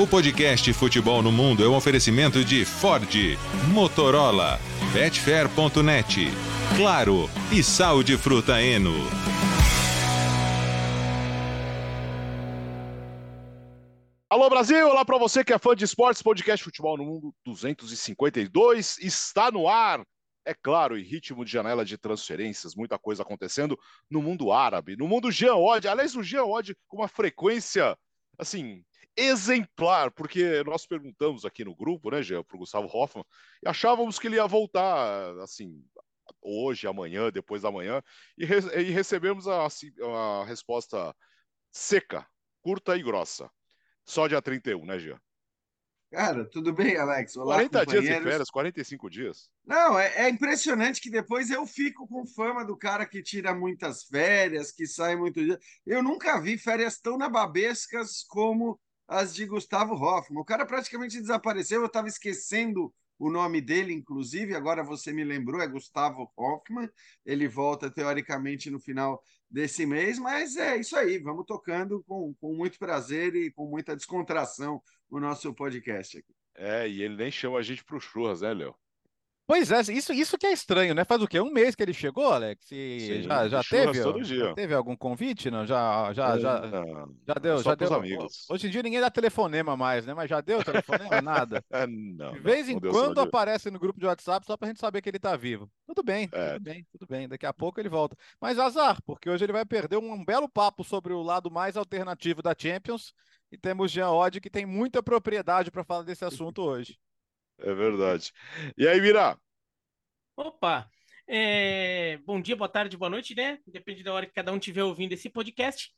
O podcast Futebol no Mundo é um oferecimento de Ford, Motorola, Betfair.net, Claro e Sal de Fruta Eno. Alô Brasil, olá para você que é fã de esportes, podcast Futebol no Mundo 252 está no ar. É claro, em ritmo de janela de transferências, muita coisa acontecendo no mundo árabe, no mundo Jean Odd. Aliás, o Jean Odd com uma frequência assim exemplar, porque nós perguntamos aqui no grupo, né, Jean, para o Gustavo Hoffman, e achávamos que ele ia voltar assim hoje, amanhã, depois da manhã, e, re e recebemos a, a resposta seca, curta e grossa. Só dia 31, né, Jean? Cara, tudo bem, Alex? Olá, 40 dias de férias, 45 dias. Não, é, é, impressionante que depois eu fico com fama do cara que tira muitas férias, que sai muito dia. Eu nunca vi férias tão nababescas como as de Gustavo Hoffmann. O cara praticamente desapareceu, eu estava esquecendo o nome dele, inclusive, agora você me lembrou, é Gustavo Hoffmann. Ele volta teoricamente no final desse mês, mas é isso aí, vamos tocando com, com muito prazer e com muita descontração o nosso podcast aqui. É, e ele nem chama a gente para o churras, né, Léo? Pois é, isso, isso que é estranho, né? Faz o quê? Um mês que ele chegou, Alex? Sim, já, já teve? Já teve algum convite? Não? Já, já, é, já, já deu, já deu. Amigos. Hoje em dia ninguém dá telefonema mais, né? Mas já deu telefonema? Nada. É, não, De vez não, em quando aparece no grupo de WhatsApp só pra gente saber que ele tá vivo. Tudo bem, é. tudo bem, tudo bem. Daqui a pouco ele volta. Mas azar, porque hoje ele vai perder um, um belo papo sobre o lado mais alternativo da Champions. E temos Jean Odd, que tem muita propriedade para falar desse assunto hoje. É verdade. E aí, Mira? Opa! É, bom dia, boa tarde, boa noite, né? Depende da hora que cada um estiver ouvindo esse podcast.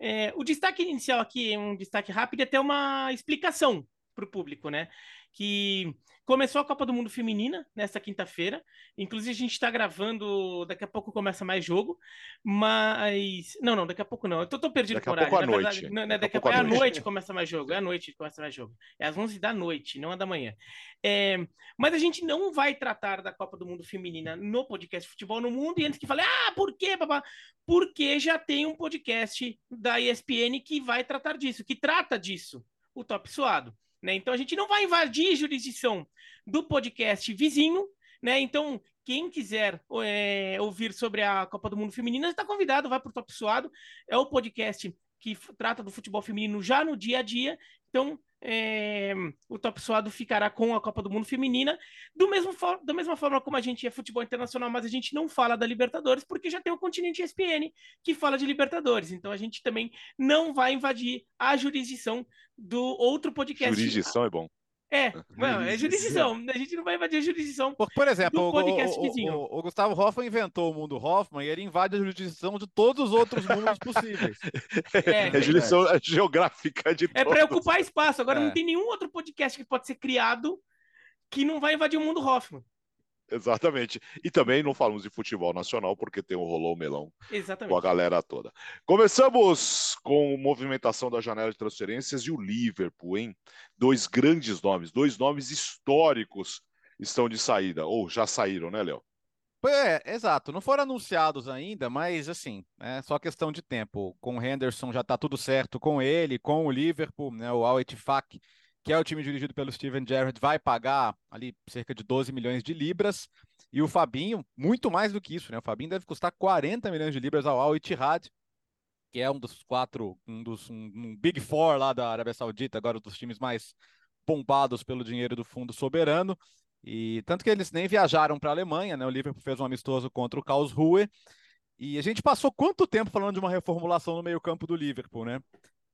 É, o destaque inicial aqui é um destaque rápido e até uma explicação para o público, né? Que Começou a Copa do Mundo Feminina nesta quinta-feira. Inclusive, a gente está gravando. Daqui a pouco começa mais jogo. Mas. Não, não, daqui a pouco não. Eu tô, tô perdido daqui o horário. A noite. Verdade, não, né, daqui, daqui a pouco é à noite começa mais jogo. É à noite que começa mais jogo. É às 11 da noite, não é da manhã. É... Mas a gente não vai tratar da Copa do Mundo Feminina no podcast Futebol no Mundo. E antes que fale, ah, por quê, papá? Porque já tem um podcast da ESPN que vai tratar disso, que trata disso, o Top Suado. Né? Então a gente não vai invadir a jurisdição do podcast vizinho, né? Então, quem quiser é, ouvir sobre a Copa do Mundo Feminina está convidado, vai para o Top Suado. É o podcast que trata do futebol feminino já no dia a dia. Então, é, o Top Suado ficará com a Copa do Mundo Feminina, do mesmo da mesma forma como a gente é futebol internacional, mas a gente não fala da Libertadores, porque já tem o continente ESPN que fala de Libertadores. Então a gente também não vai invadir a jurisdição do outro podcast. Jurisdição é bom. É, mano, é jurisdição. A gente não vai invadir a jurisdição. Por, por exemplo, o, o, o, Gustavo Hoffman inventou o mundo Hoffman e ele invade a jurisdição de todos os outros mundos possíveis. É, é jurisdição geográfica de É para ocupar espaço. Agora é. não tem nenhum outro podcast que pode ser criado que não vai invadir o mundo Hoffman. Exatamente. E também não falamos de futebol nacional, porque tem o Rolou Melão Exatamente. com a galera toda. Começamos com movimentação da janela de transferências e o Liverpool, hein? Dois grandes nomes, dois nomes históricos estão de saída, ou já saíram, né, Léo? É, exato. Não foram anunciados ainda, mas assim, é só questão de tempo. Com o Henderson já está tudo certo com ele, com o Liverpool, né? O Al Ettifaq que é o time dirigido pelo Steven Gerrard, vai pagar ali cerca de 12 milhões de libras. E o Fabinho, muito mais do que isso, né? O Fabinho deve custar 40 milhões de libras ao Al Ittihad, que é um dos quatro, um dos um, um Big Four lá da Arábia Saudita, agora dos times mais bombados pelo dinheiro do fundo soberano. E tanto que eles nem viajaram para a Alemanha, né? O Liverpool fez um amistoso contra o Karlsruhe. E a gente passou quanto tempo falando de uma reformulação no meio-campo do Liverpool, né?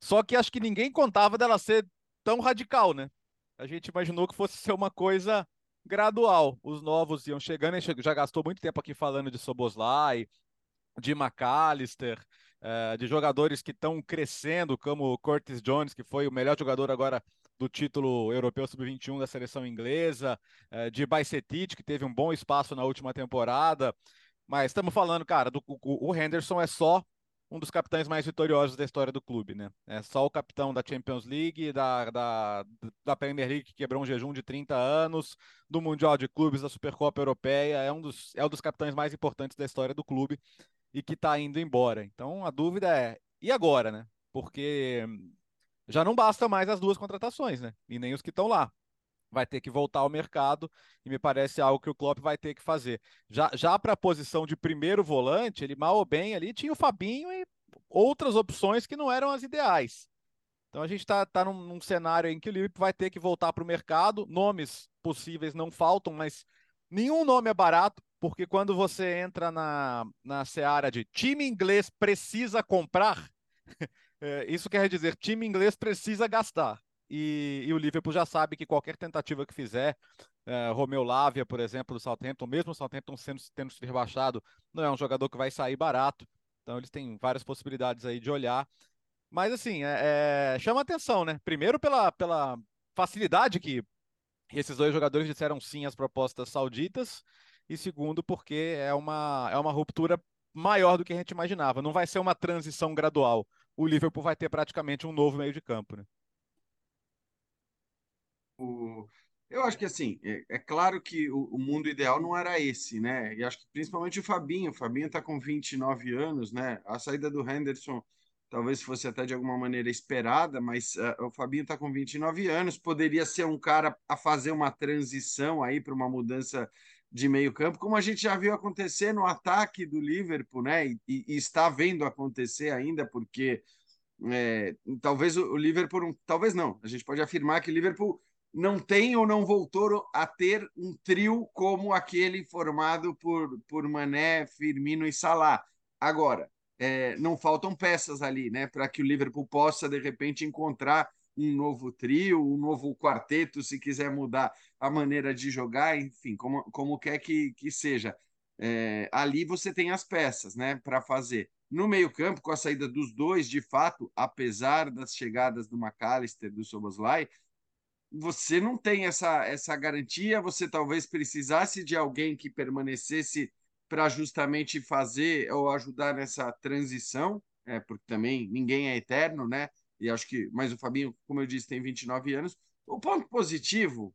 Só que acho que ninguém contava dela ser tão radical, né? A gente imaginou que fosse ser uma coisa gradual. Os novos iam chegando, a gente já gastou muito tempo aqui falando de Soboslai, de McAllister, uh, de jogadores que estão crescendo, como Curtis Jones, que foi o melhor jogador agora do título europeu sub-21 da seleção inglesa, uh, de Baicetic, que teve um bom espaço na última temporada. Mas estamos falando, cara, do, o Henderson é só um dos capitães mais vitoriosos da história do clube, né? É só o capitão da Champions League, da, da, da Premier League que quebrou um jejum de 30 anos, do Mundial de Clubes, da Supercopa Europeia, é um dos, é um dos capitães mais importantes da história do clube e que está indo embora. Então a dúvida é, e agora, né? Porque já não basta mais as duas contratações, né? E nem os que estão lá. Vai ter que voltar ao mercado e me parece algo que o Klopp vai ter que fazer. Já, já para a posição de primeiro volante, ele mal ou bem ali tinha o Fabinho e outras opções que não eram as ideais. Então a gente está tá num, num, cenário em que o Liverpool vai ter que voltar para o mercado. Nomes possíveis não faltam, mas nenhum nome é barato, porque quando você entra na, na seara de time inglês precisa comprar, é, isso quer dizer time inglês precisa gastar. E, e, o Liverpool já sabe que qualquer tentativa que fizer, é, Romeu Lavia, por exemplo, do Southampton, mesmo o Southampton sendo, tendo sido rebaixado, não é um jogador que vai sair barato. Então eles têm várias possibilidades aí de olhar. Mas assim, é, é, chama atenção, né? Primeiro pela, pela facilidade que esses dois jogadores disseram sim às propostas sauditas, e segundo porque é uma, é uma ruptura maior do que a gente imaginava. Não vai ser uma transição gradual. O Liverpool vai ter praticamente um novo meio de campo, né? O, eu acho que assim, é, é claro que o, o, mundo ideal não era esse, né? E acho que principalmente o Fabinho. O Fabinho está com 29 anos, né? A saída do Henderson talvez fosse até de alguma maneira esperada, mas uh, o Fabinho está com 29 anos, poderia ser um cara a fazer uma transição aí para uma mudança de meio campo, como a gente já viu acontecer no ataque do Liverpool, né? E, e está vendo acontecer ainda, porque é, talvez o, o Liverpool, talvez não, a gente pode afirmar que o Liverpool não tem ou não voltou a ter um trio como aquele formado por, por Mané, Firmino e Salah. Agora, é, não faltam peças ali, né, para que o Liverpool possa de repente encontrar um novo trio, um novo quarteto, se quiser mudar a maneira de jogar, enfim, como, como quer que, que seja. É, ali você tem as peças, né, para fazer. No meio-campo, com a saída dos dois, de fato, apesar das chegadas do McAllister, do Soboslai, você não tem essa, essa garantia, você talvez precisasse de alguém que permanecesse para justamente fazer ou ajudar nessa transição, é, porque também ninguém é eterno, né? E acho que, mas o Fabinho, como eu disse, tem 29 anos. O ponto positivo,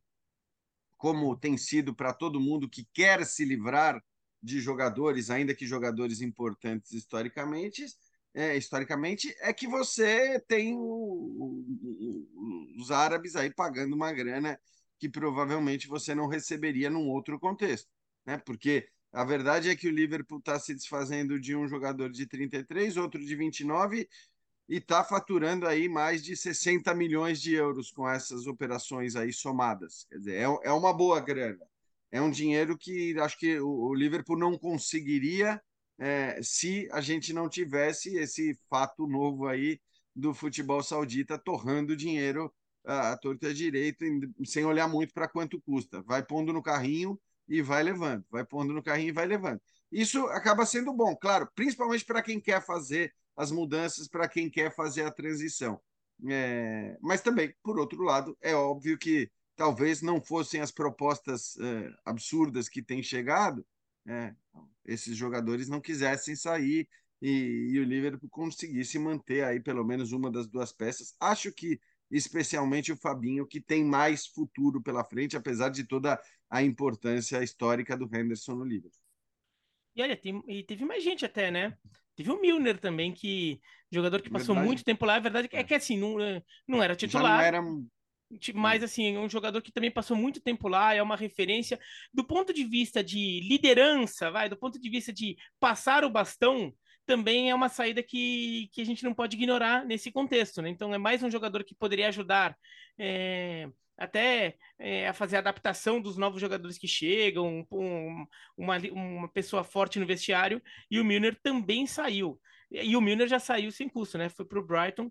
como tem sido para todo mundo que quer se livrar de jogadores, ainda que jogadores importantes historicamente, é, historicamente, é que você tem o, o, os árabes aí pagando uma grana que provavelmente você não receberia num outro contexto, né? Porque a verdade é que o Liverpool está se desfazendo de um jogador de 33, outro de 29 e está faturando aí mais de 60 milhões de euros com essas operações aí somadas. Quer dizer, é, é uma boa grana. É um dinheiro que acho que o, o Liverpool não conseguiria é, se a gente não tivesse esse fato novo aí do futebol saudita torrando dinheiro à torta direito, sem olhar muito para quanto custa. Vai pondo no carrinho e vai levando, vai pondo no carrinho e vai levando. Isso acaba sendo bom, claro, principalmente para quem quer fazer as mudanças, para quem quer fazer a transição. É, mas também, por outro lado, é óbvio que talvez não fossem as propostas é, absurdas que têm chegado, é, esses jogadores não quisessem sair e, e, o Liverpool conseguisse manter aí pelo menos uma das duas peças. Acho que especialmente o Fabinho, que tem mais futuro pela frente, apesar de toda a importância histórica do Henderson no Liverpool. E olha, tem, e teve mais gente até, né? Teve o Milner também, que jogador que passou verdade. muito tempo lá. A verdade é que assim, não, não era titular. Já não era mas assim, um jogador que também passou muito tempo lá, é uma referência do ponto de vista de liderança, vai, do ponto de vista de passar o bastão, também é uma saída que, que a gente não pode ignorar nesse contexto, né? Então é mais um jogador que poderia ajudar é, até é, a fazer a adaptação dos novos jogadores que chegam, um, uma, uma pessoa forte no vestiário, e o Milner também saiu. E o Milner já saiu sem custo, né? Foi para o Brighton,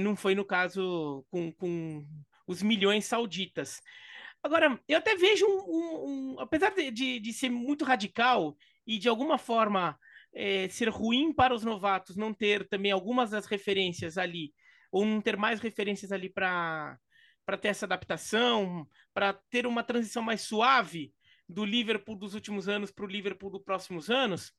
não foi no caso com, com os milhões sauditas. Agora, eu até vejo um, um, um apesar de, de, de, ser muito radical e de alguma forma é, ser ruim para os novatos não ter também algumas das referências ali, ou não ter mais referências ali para ter essa adaptação, para ter uma transição mais suave do Liverpool dos últimos anos para o Liverpool dos próximos anos,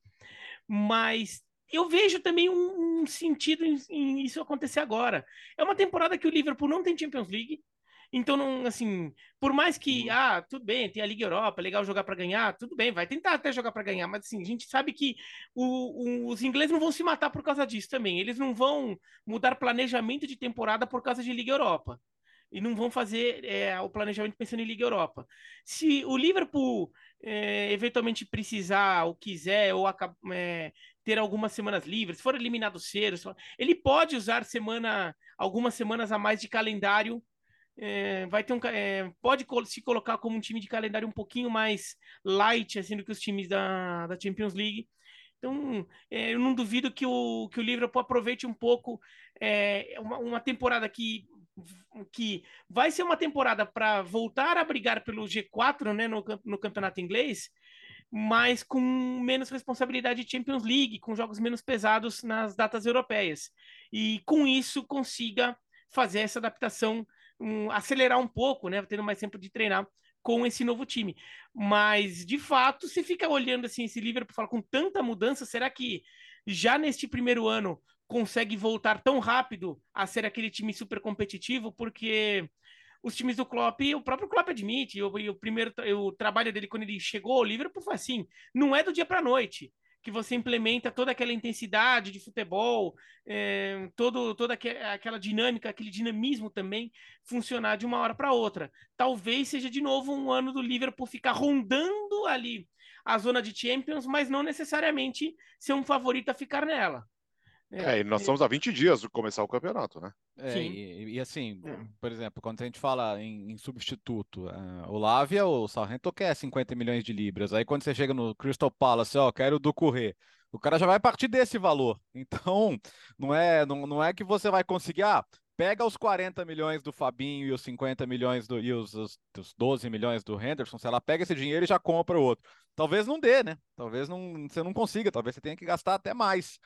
mas eu vejo também um, um sentido em, em, isso acontecer agora. É uma temporada que o Liverpool não tem Champions League, Então, não, assim, por mais que, uhum. ah, tudo bem, tem a Liga Europa, legal jogar para ganhar, tudo bem, vai tentar até jogar para ganhar, mas assim, a gente sabe que o, o, os ingleses não vão se matar por causa disso também. Eles não vão mudar planejamento de temporada por causa de Liga Europa. E não vão fazer é, o planejamento pensando em Liga Europa. Se o Liverpool é, eventualmente precisar ou quiser, ou é, ter algumas semanas livres, se for eliminado cedo, ele pode usar semana, algumas semanas a mais de calendário é, vai ter um, é, pode se colocar como um time de calendário um pouquinho mais light assim, do que os times da, da Champions League. Então, é, eu não duvido que o, que o Liverpool aproveite um pouco é, uma, uma, temporada que, que vai ser uma temporada para voltar a brigar pelo G4 né, no, no campeonato inglês, mas com menos responsabilidade de Champions League, com jogos menos pesados nas datas europeias. E com isso consiga fazer essa adaptação um, acelerar um pouco, né? Tendo mais tempo de treinar com esse novo time. Mas, de fato, se fica olhando assim, esse Liverpool fala com tanta mudança, será que já neste primeiro ano consegue voltar tão rápido a ser aquele time super competitivo? Porque os times do Klopp, o próprio Klopp admite, e o primeiro o trabalho dele quando ele chegou ao Liverpool foi assim, não é do dia para noite que você implementa toda aquela intensidade de futebol, é, todo, toda aquela dinâmica, aquele dinamismo também funcionar de uma hora para outra. Talvez seja de novo um ano do Liverpool ficar rondando ali a zona de Champions, mas não necessariamente ser um favorito a ficar nela. É, é, e nós estamos há 20 dias de começar o campeonato, né? É, e, e, assim, é. por exemplo, quando a gente fala em, em substituto, uh, o Lavia, o Sargento quer 50 milhões de libras. Aí quando você chega no Crystal Palace, ó, quero do Correr. O cara já vai partir desse valor. Então, não é, não, não é que você vai conseguir, ah, pega os 40 milhões do Fabinho e os 50 milhões do, e os, os, os 12 milhões do Henderson, sei lá, pega esse dinheiro e já compra o outro. Talvez não dê, né? Talvez não, você não consiga, talvez você tenha que gastar até mais.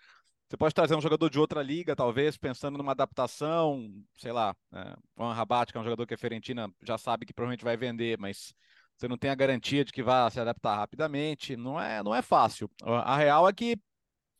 Você pode trazer um jogador de outra liga, talvez, pensando numa adaptação, sei lá, é, o Rabat, que é um jogador que a Fiorentina já sabe que provavelmente vai vender, mas você não tem a garantia de que vai se adaptar rapidamente. Não é, não é fácil. A real é que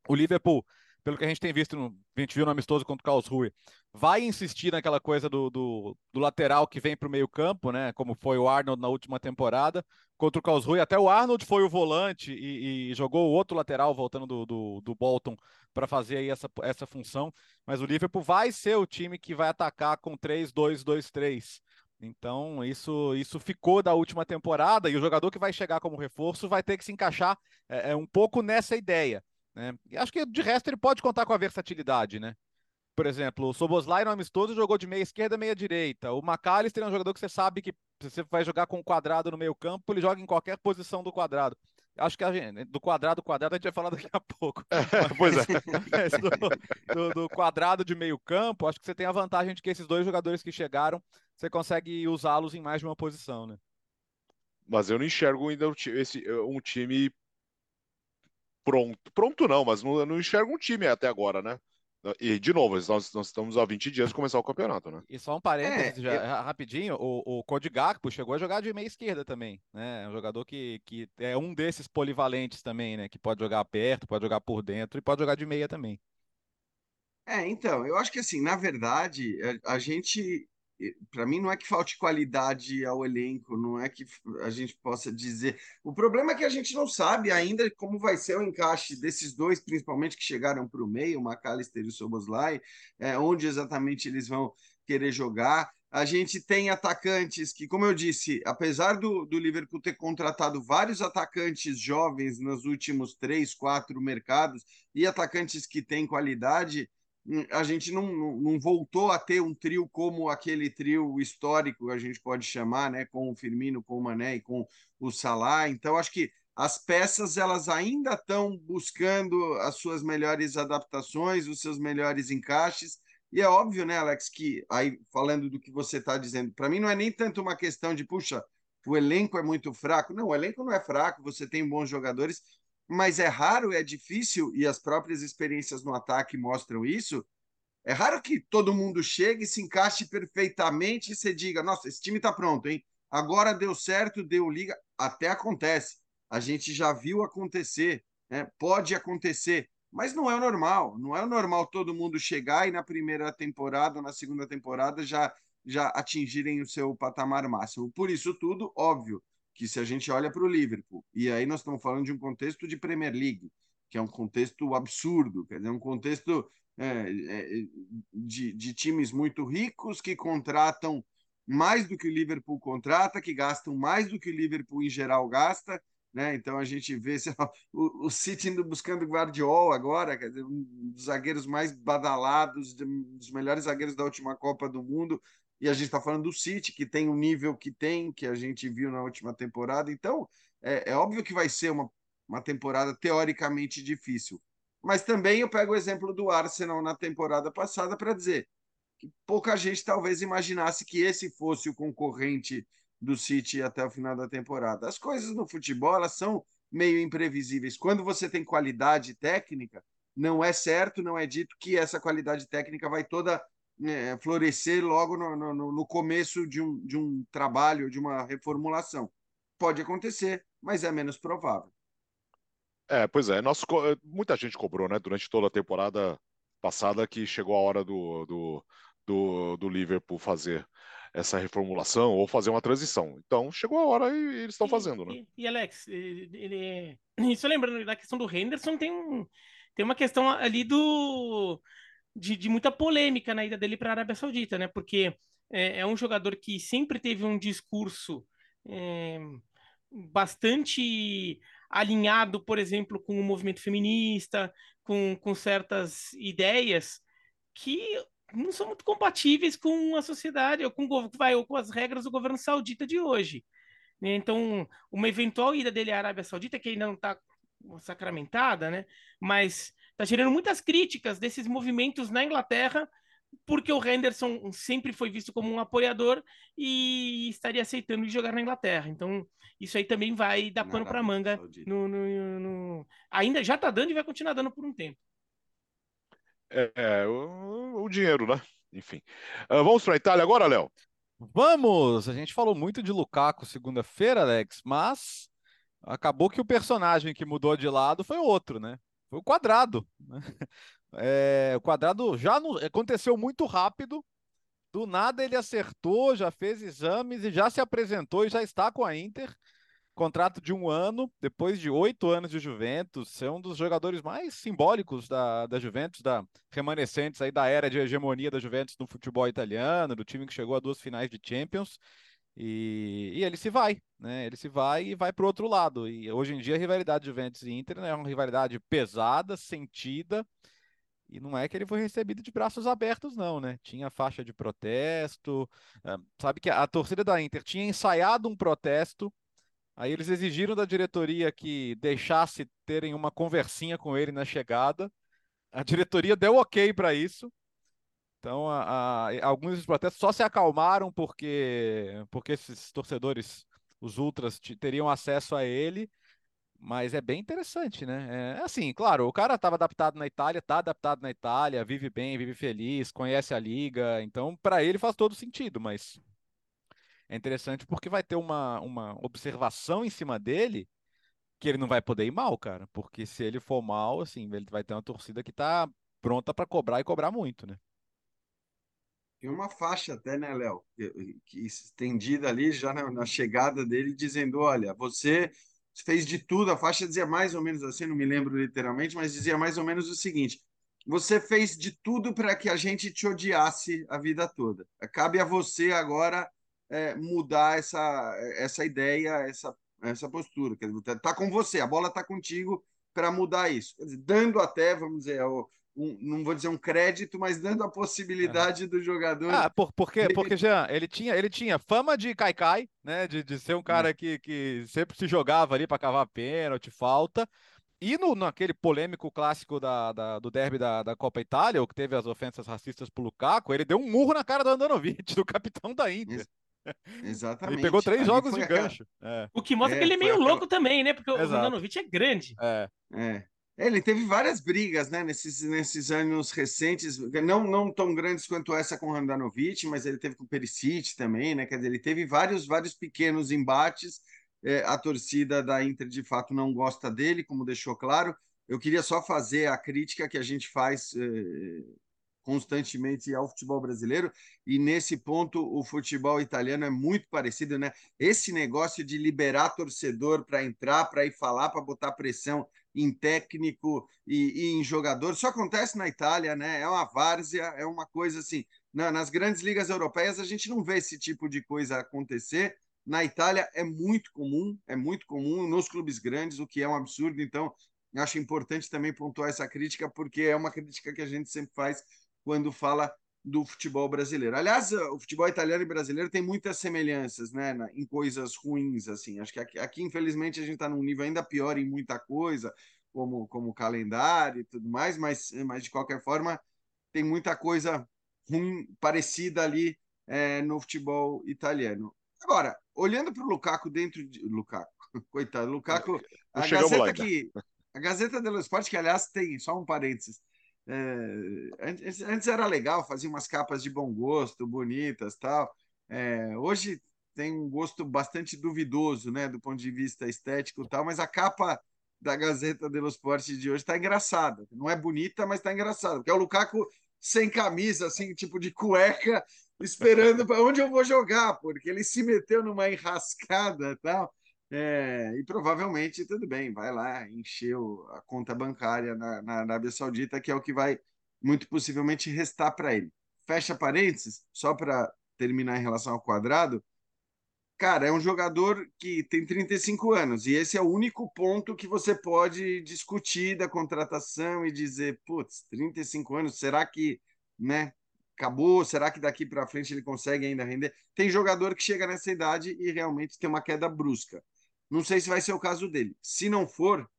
o Liverpool, pelo que a gente tem visto, no, a gente viu no amistoso contra o Karlsruhe, vai insistir naquela coisa do, do, do lateral que vem para o meio campo, né? Como foi o Arnold na última temporada. Contra o Karlsruhe, até o Arnold foi o volante e, e jogou o outro lateral, voltando do, do, do Bolton, para fazer aí essa, essa função. Mas o Liverpool vai ser o time que vai atacar com 3-2-2-3. Então, isso, isso ficou da última temporada e o jogador que vai chegar como reforço vai ter que se encaixar é, é um pouco nessa ideia. Né? E acho que de resto ele pode contar com a versatilidade, né? Por exemplo, o Soboslai no amistoso jogou de meia esquerda, meia direita. O McAllister é um jogador que você sabe que você vai jogar com um quadrado no meio campo, ele joga em qualquer posição do quadrado. Acho que gente, do quadrado quadrado a gente vai falar daqui a pouco. pois é. do, do, do, quadrado de meio campo, acho que você tem a vantagem de que esses dois jogadores que chegaram, você consegue usá-los em mais de uma posição, né? Mas eu não enxergo ainda esse, um time pronto. Pronto não, mas não, não enxergo um time até agora, né? E, de novo, nós, nós estamos há 20 dias de começar o campeonato, né? E só um parênteses, é, já, eu... rapidinho, o, o Cody Gakpo chegou a jogar de meia esquerda também, né? É um jogador que, que é um desses polivalentes também, né? Que pode jogar perto, pode jogar por dentro e pode jogar de meia também. É, então, eu acho que assim, na verdade, a, a gente para mim não é que falte qualidade ao elenco, não é que a gente possa dizer. O problema é que a gente não sabe ainda como vai ser o encaixe desses dois, principalmente que chegaram para o meio, o McAllister e o Soboslai, é, onde exatamente eles vão querer jogar. A gente tem atacantes que, como eu disse, apesar do, do Liverpool ter contratado vários atacantes jovens nos últimos três, quatro mercados e atacantes que têm qualidade, a gente não, não, voltou a ter um trio como aquele trio histórico, a gente pode chamar, né, com o Firmino, com o Mané e com o Salah. Então, acho que as peças elas ainda estão buscando as suas melhores adaptações, os seus melhores encaixes. E é óbvio, né, Alex, que aí falando do que você está dizendo, para mim não é nem tanto uma questão de, puxa, o elenco é muito fraco. Não, o elenco não é fraco, você tem bons jogadores, mas é raro, é difícil, e as próprias experiências no ataque mostram isso. É raro que todo mundo chegue, se encaixe perfeitamente e você diga: nossa, esse time está pronto, hein? Agora deu certo, deu liga. Até acontece. A gente já viu acontecer, né? pode acontecer, mas não é o normal. Não é o normal todo mundo chegar e na primeira temporada ou na segunda temporada já já atingirem o seu patamar máximo. Por isso tudo, óbvio, que se a gente olha para o Liverpool, e aí nós estamos falando de um contexto de Premier League, que é um contexto absurdo, quer dizer, um contexto é, é, de, de times muito ricos que contratam mais do que o Liverpool contrata, que gastam mais do que o Liverpool em geral gasta, né? Então a gente vê o, o City indo buscando Guardiola agora, quer dizer, um dos zagueiros mais badalados, dos melhores zagueiros da última Copa do Mundo, e a gente está falando do City, que tem o nível que tem, que a gente viu na última temporada. Então, é, é óbvio que vai ser uma, uma temporada teoricamente difícil. Mas também eu pego o exemplo do Arsenal na temporada passada para dizer que pouca gente talvez imaginasse que esse fosse o concorrente do City até o final da temporada. As coisas no futebol elas são meio imprevisíveis. Quando você tem qualidade técnica, não é certo, não é dito que essa qualidade técnica vai toda é, florescer logo no, no, no, começo de um, de um trabalho, de uma reformulação. Pode acontecer, mas é menos provável. É, pois é. Nosso, muita gente cobrou, né, durante toda a temporada passada que chegou a hora do, do, do, do Liverpool fazer essa reformulação ou fazer uma transição. Então, chegou a hora e, eles estão fazendo, né? E, e Alex, ele, isso lembrando da questão do Henderson, tem, um, tem uma questão ali do de, de muita polêmica na ida dele para a Arábia Saudita, né? Porque é, é, um jogador que sempre teve um discurso é, bastante alinhado, por exemplo, com o movimento feminista, com, com certas ideias que não são muito compatíveis com a sociedade ou com, vai, ou com as regras do governo saudita de hoje. Né? Então, uma eventual ida dele à Arábia Saudita, que ainda não está sacramentada, né? mas está gerando muitas críticas desses movimentos na Inglaterra, porque o Henderson sempre foi visto como um apoiador e estaria aceitando jogar na Inglaterra. Então, isso aí também vai dar pano para manga. No, no, no, Ainda já está dando e vai continuar dando por um tempo. É, é, o, o dinheiro, né? Enfim. Uh, vamos para a Itália agora, Léo? Vamos! A gente falou muito de Lukaku segunda-feira, Alex, mas acabou que o personagem que mudou de lado foi outro, né? Foi o quadrado. Né? É, o quadrado já não, aconteceu muito rápido. Do nada ele acertou, já fez exames e já se apresentou e já está com a Inter contrato de um ano, depois de oito anos de Juventus, ser um dos jogadores mais simbólicos da, da Juventus, da remanescentes aí da era de hegemonia da Juventus no futebol italiano, do time que chegou a duas finais de Champions. E, e ele se vai, né? Ele se vai e vai para o outro lado. E hoje em dia a rivalidade Juventus e Inter né, é uma rivalidade pesada, sentida, e não é que ele foi recebido de braços abertos, não, né? Tinha faixa de protesto. Uh, sabe que a torcida da Inter tinha ensaiado um protesto Aí eles exigiram da diretoria que deixasse terem uma conversinha com ele na chegada. A diretoria deu ok para isso. Então, a, a, alguns dos protestos só se acalmaram porque, porque esses torcedores, os ultras, teriam acesso a ele. Mas é bem interessante, né? É assim, claro, o cara estava adaptado na Itália, está adaptado na Itália, vive bem, vive feliz, conhece a liga, então para ele faz todo sentido, mas é interessante porque vai ter uma, uma observação em cima dele que ele não vai poder ir mal, cara. Porque se ele for mal, assim, ele vai ter uma torcida que tá pronta para cobrar e cobrar muito, né? Tem uma faixa até, né, Léo? Que, estendida ali já na, na, chegada dele, dizendo: olha, você fez de tudo. A faixa dizia mais ou menos assim, não me lembro literalmente, mas dizia mais ou menos o seguinte: você fez de tudo para que a gente te odiasse a vida toda. Cabe a você agora é, mudar essa, essa ideia, essa, essa postura. Quer dizer, tá com você, a bola está contigo para mudar isso. Dizer, dando até, vamos dizer, um, não vou dizer um crédito, mas dando a possibilidade é. do jogador. Ah, por, porque, porque Jean, ele tinha, ele tinha fama de caicai, né? De, de ser um cara é. que, que sempre se jogava ali para cavar pênalti, falta. E no, naquele polêmico clássico da, da, do derby da, da Copa Itália, o que teve as ofensas racistas pro Lukaku, ele deu um murro na cara do Andanovic, do capitão da Inter. Exatamente. Ele pegou três jogos de gancho. É. O que mostra é, que ele é meio aquela... louco também, né? Porque Exato. o Nanovic é grande. É. é. Ele teve várias brigas, né, nesses, nesses anos recentes, não, não tão grandes quanto essa com o Randanovic, mas ele teve com o Perisic também, né? Quer dizer, ele teve vários, vários pequenos embates. É, a torcida da Inter de fato não gosta dele, como deixou claro. Eu queria só fazer a crítica que a gente faz é, constantemente ao futebol brasileiro, e nesse ponto o futebol italiano é muito parecido, né? Esse negócio de liberar torcedor para entrar, para ir falar, para botar pressão em técnico e, e, em jogador, só acontece na Itália, né? É uma várzea, é uma coisa assim. Na, nas grandes ligas europeias a gente não vê esse tipo de coisa acontecer. Na Itália é muito comum, é muito comum nos clubes grandes, o que é um absurdo. Então, acho importante também pontuar essa crítica, porque é uma crítica que a gente sempre faz quando fala do futebol brasileiro. Aliás, o futebol italiano e brasileiro tem muitas semelhanças, né, em coisas ruins, assim. Acho que aqui, aqui infelizmente, a gente está num nível ainda pior em muita coisa, como como calendário e tudo mais, mas, mas de qualquer forma tem muita coisa ruim parecida ali é, no futebol italiano. Agora, olhando para o Lukaku dentro de Lukaku, coitado, Lukaku, a Gazeta que a Gazeta dello Sport, que aliás tem só um parênteses, é, antes, antes, era legal, fazia umas capas de bom gosto, bonitas tal. É, hoje tem um gosto bastante duvidoso, né, do ponto de vista estético tal, mas a capa da Gazeta dello Sport de hoje está engraçada. Não é bonita, mas está engraçada, porque é o Lukaku sem camisa, assim, tipo de cueca, esperando para onde eu vou jogar, porque ele se meteu numa enrascada tal. É, e provavelmente, tudo bem, vai lá, encheu a conta bancária na, na Arábia Saudita, que é o que vai muito possivelmente restar para ele. Fecha parênteses, só para terminar em relação ao quadrado. Cara, é um jogador que tem 35 anos, e esse é o único ponto que você pode discutir da contratação e dizer, putz, 35 anos, será que, né, acabou? Será que daqui para frente ele consegue ainda render? Tem jogador que chega nessa idade e realmente tem uma queda brusca. Não sei se vai ser o caso dele. Se não for,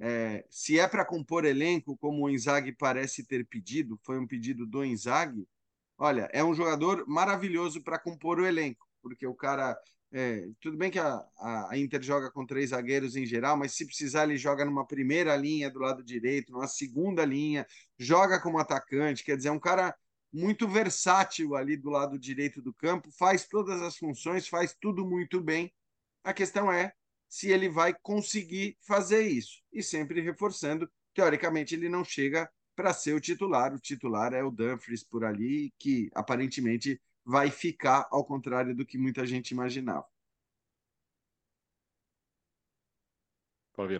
é, se é para compor elenco, como o Inzaghi parece ter pedido, foi um pedido do Inzaghi, olha, é um jogador maravilhoso para compor o elenco, porque o cara. É, tudo bem que a, a, Inter joga com três zagueiros em geral, mas se precisar, ele joga numa primeira linha do lado direito, numa segunda linha, joga como atacante, quer dizer, é um cara muito versátil ali do lado direito do campo, faz todas as funções, faz tudo muito bem. A questão é se ele vai conseguir fazer isso. E sempre reforçando, teoricamente, ele não chega para ser o titular. O titular é o Dumfries por ali, que aparentemente vai ficar, ao contrário do que muita gente imaginava. Pode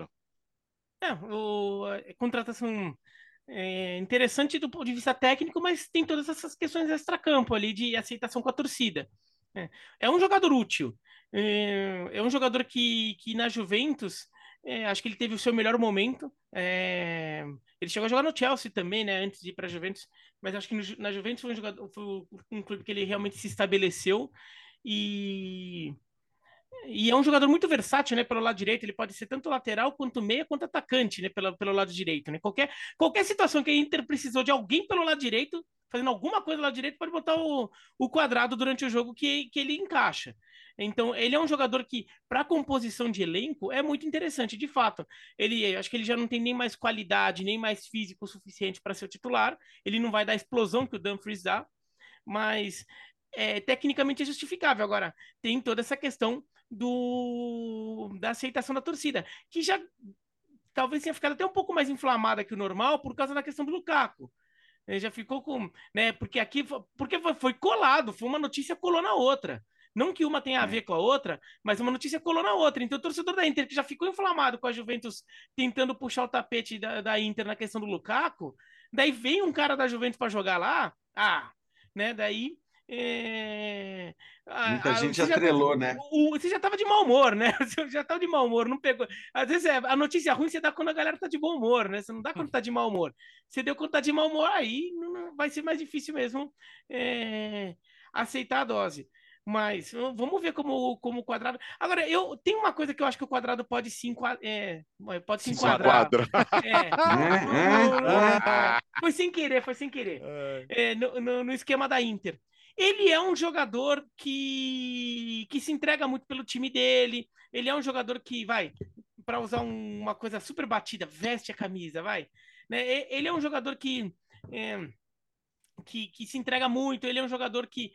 É, o, a contratação é interessante do ponto de vista técnico, mas tem todas essas questões extra-campo ali de aceitação com a torcida. É, é um jogador útil. É, é um jogador que, que na Juventus, é, acho que ele teve o seu melhor momento. É, ele chegou a jogar no Chelsea também, né, antes de ir para a Juventus, mas acho que no, na Juventus foi um, jogador, foi um clube que ele realmente se estabeleceu e e é um jogador muito versátil, né, pelo lado direito, ele pode ser tanto lateral quanto meia quanto atacante, né, pelo, pelo lado direito, né? Qualquer, qualquer situação que a Inter precisou de alguém pelo lado direito, fazendo alguma coisa lado direito, pode botar o, o quadrado durante o jogo que, que ele encaixa. Então, ele é um jogador que, para composição de elenco, é muito interessante, de fato. Ele, acho que ele já não tem nem mais qualidade, nem mais físico suficiente para ser o titular. Ele não vai dar a explosão que o Dumfries dá, mas é, tecnicamente é justificável. Agora, tem toda essa questão do, da aceitação da torcida, que já talvez tenha ficado até um pouco mais inflamada que o normal por causa da questão do Lukaku. Ele já ficou com, né? Porque aqui, porque foi colado, foi uma notícia colou na outra. Não que uma tenha a é. ver com a outra, mas uma notícia colou na outra. Então, o torcedor da Inter, que já ficou inflamado com a Juventus tentando puxar o tapete da, da Inter na questão do Lukaku, daí vem um cara da Juventus para jogar lá, ah, né? Daí é... Muita a, gente já atrelou, né? O, você já tava de mau humor, né? Você já tava de mau humor, não pegou. Às vezes é, a notícia ruim você dá quando a galera tá de bom humor, né? Você não dá quando tá de mau humor. Você deu quando tá de mau humor, aí não, não, vai ser mais difícil mesmo é, aceitar a dose. Mas vamos ver como, como o quadrado. Agora, eu tem uma coisa que eu acho que o quadrado pode se, enquadrar. É, pode se enquadrar. É. é. foi sem querer, foi sem querer. É, no, no, no esquema da Inter. Ele é um jogador que, que se entrega muito pelo time dele. Ele é um jogador que, vai, para usar um, uma coisa super batida, veste a camisa, vai. Né? Ele é um jogador que, é, que, que se entrega muito. Ele é um jogador que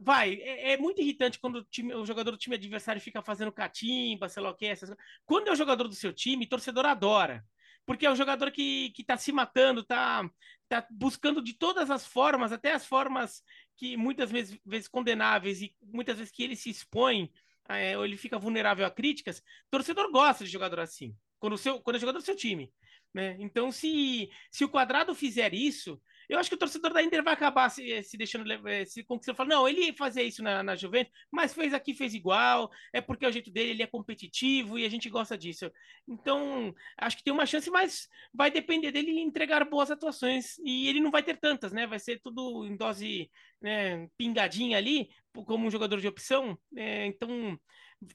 vai, é, é, muito irritante quando o, time, o jogador do time adversário fica fazendo catimba, sei lá o que, essas... quando é o jogador do seu time, torcedor adora. porque é um jogador que, que tá se matando, tá, tá buscando de todas as formas, até as formas que muitas vezes, vezes condenáveis e muitas vezes que ele se expõe, é, ou ele fica vulnerável a críticas, torcedor gosta de jogador assim, quando, o seu, quando é jogador do seu time. Né? Então, se, se o quadrado fizer isso, eu acho que o torcedor da Inter vai acabar se, se deixando eh, se conquistando. Falar, não, ele fazia isso na, na Juventus, mas fez aqui, fez igual. É porque é o jeito dele, ele é competitivo e a gente gosta disso. Então, acho que tem uma chance, mas vai depender dele entregar boas atuações. E ele não vai ter tantas, né? Vai ser tudo em dose né, pingadinha ali, como um jogador de opção. É, então,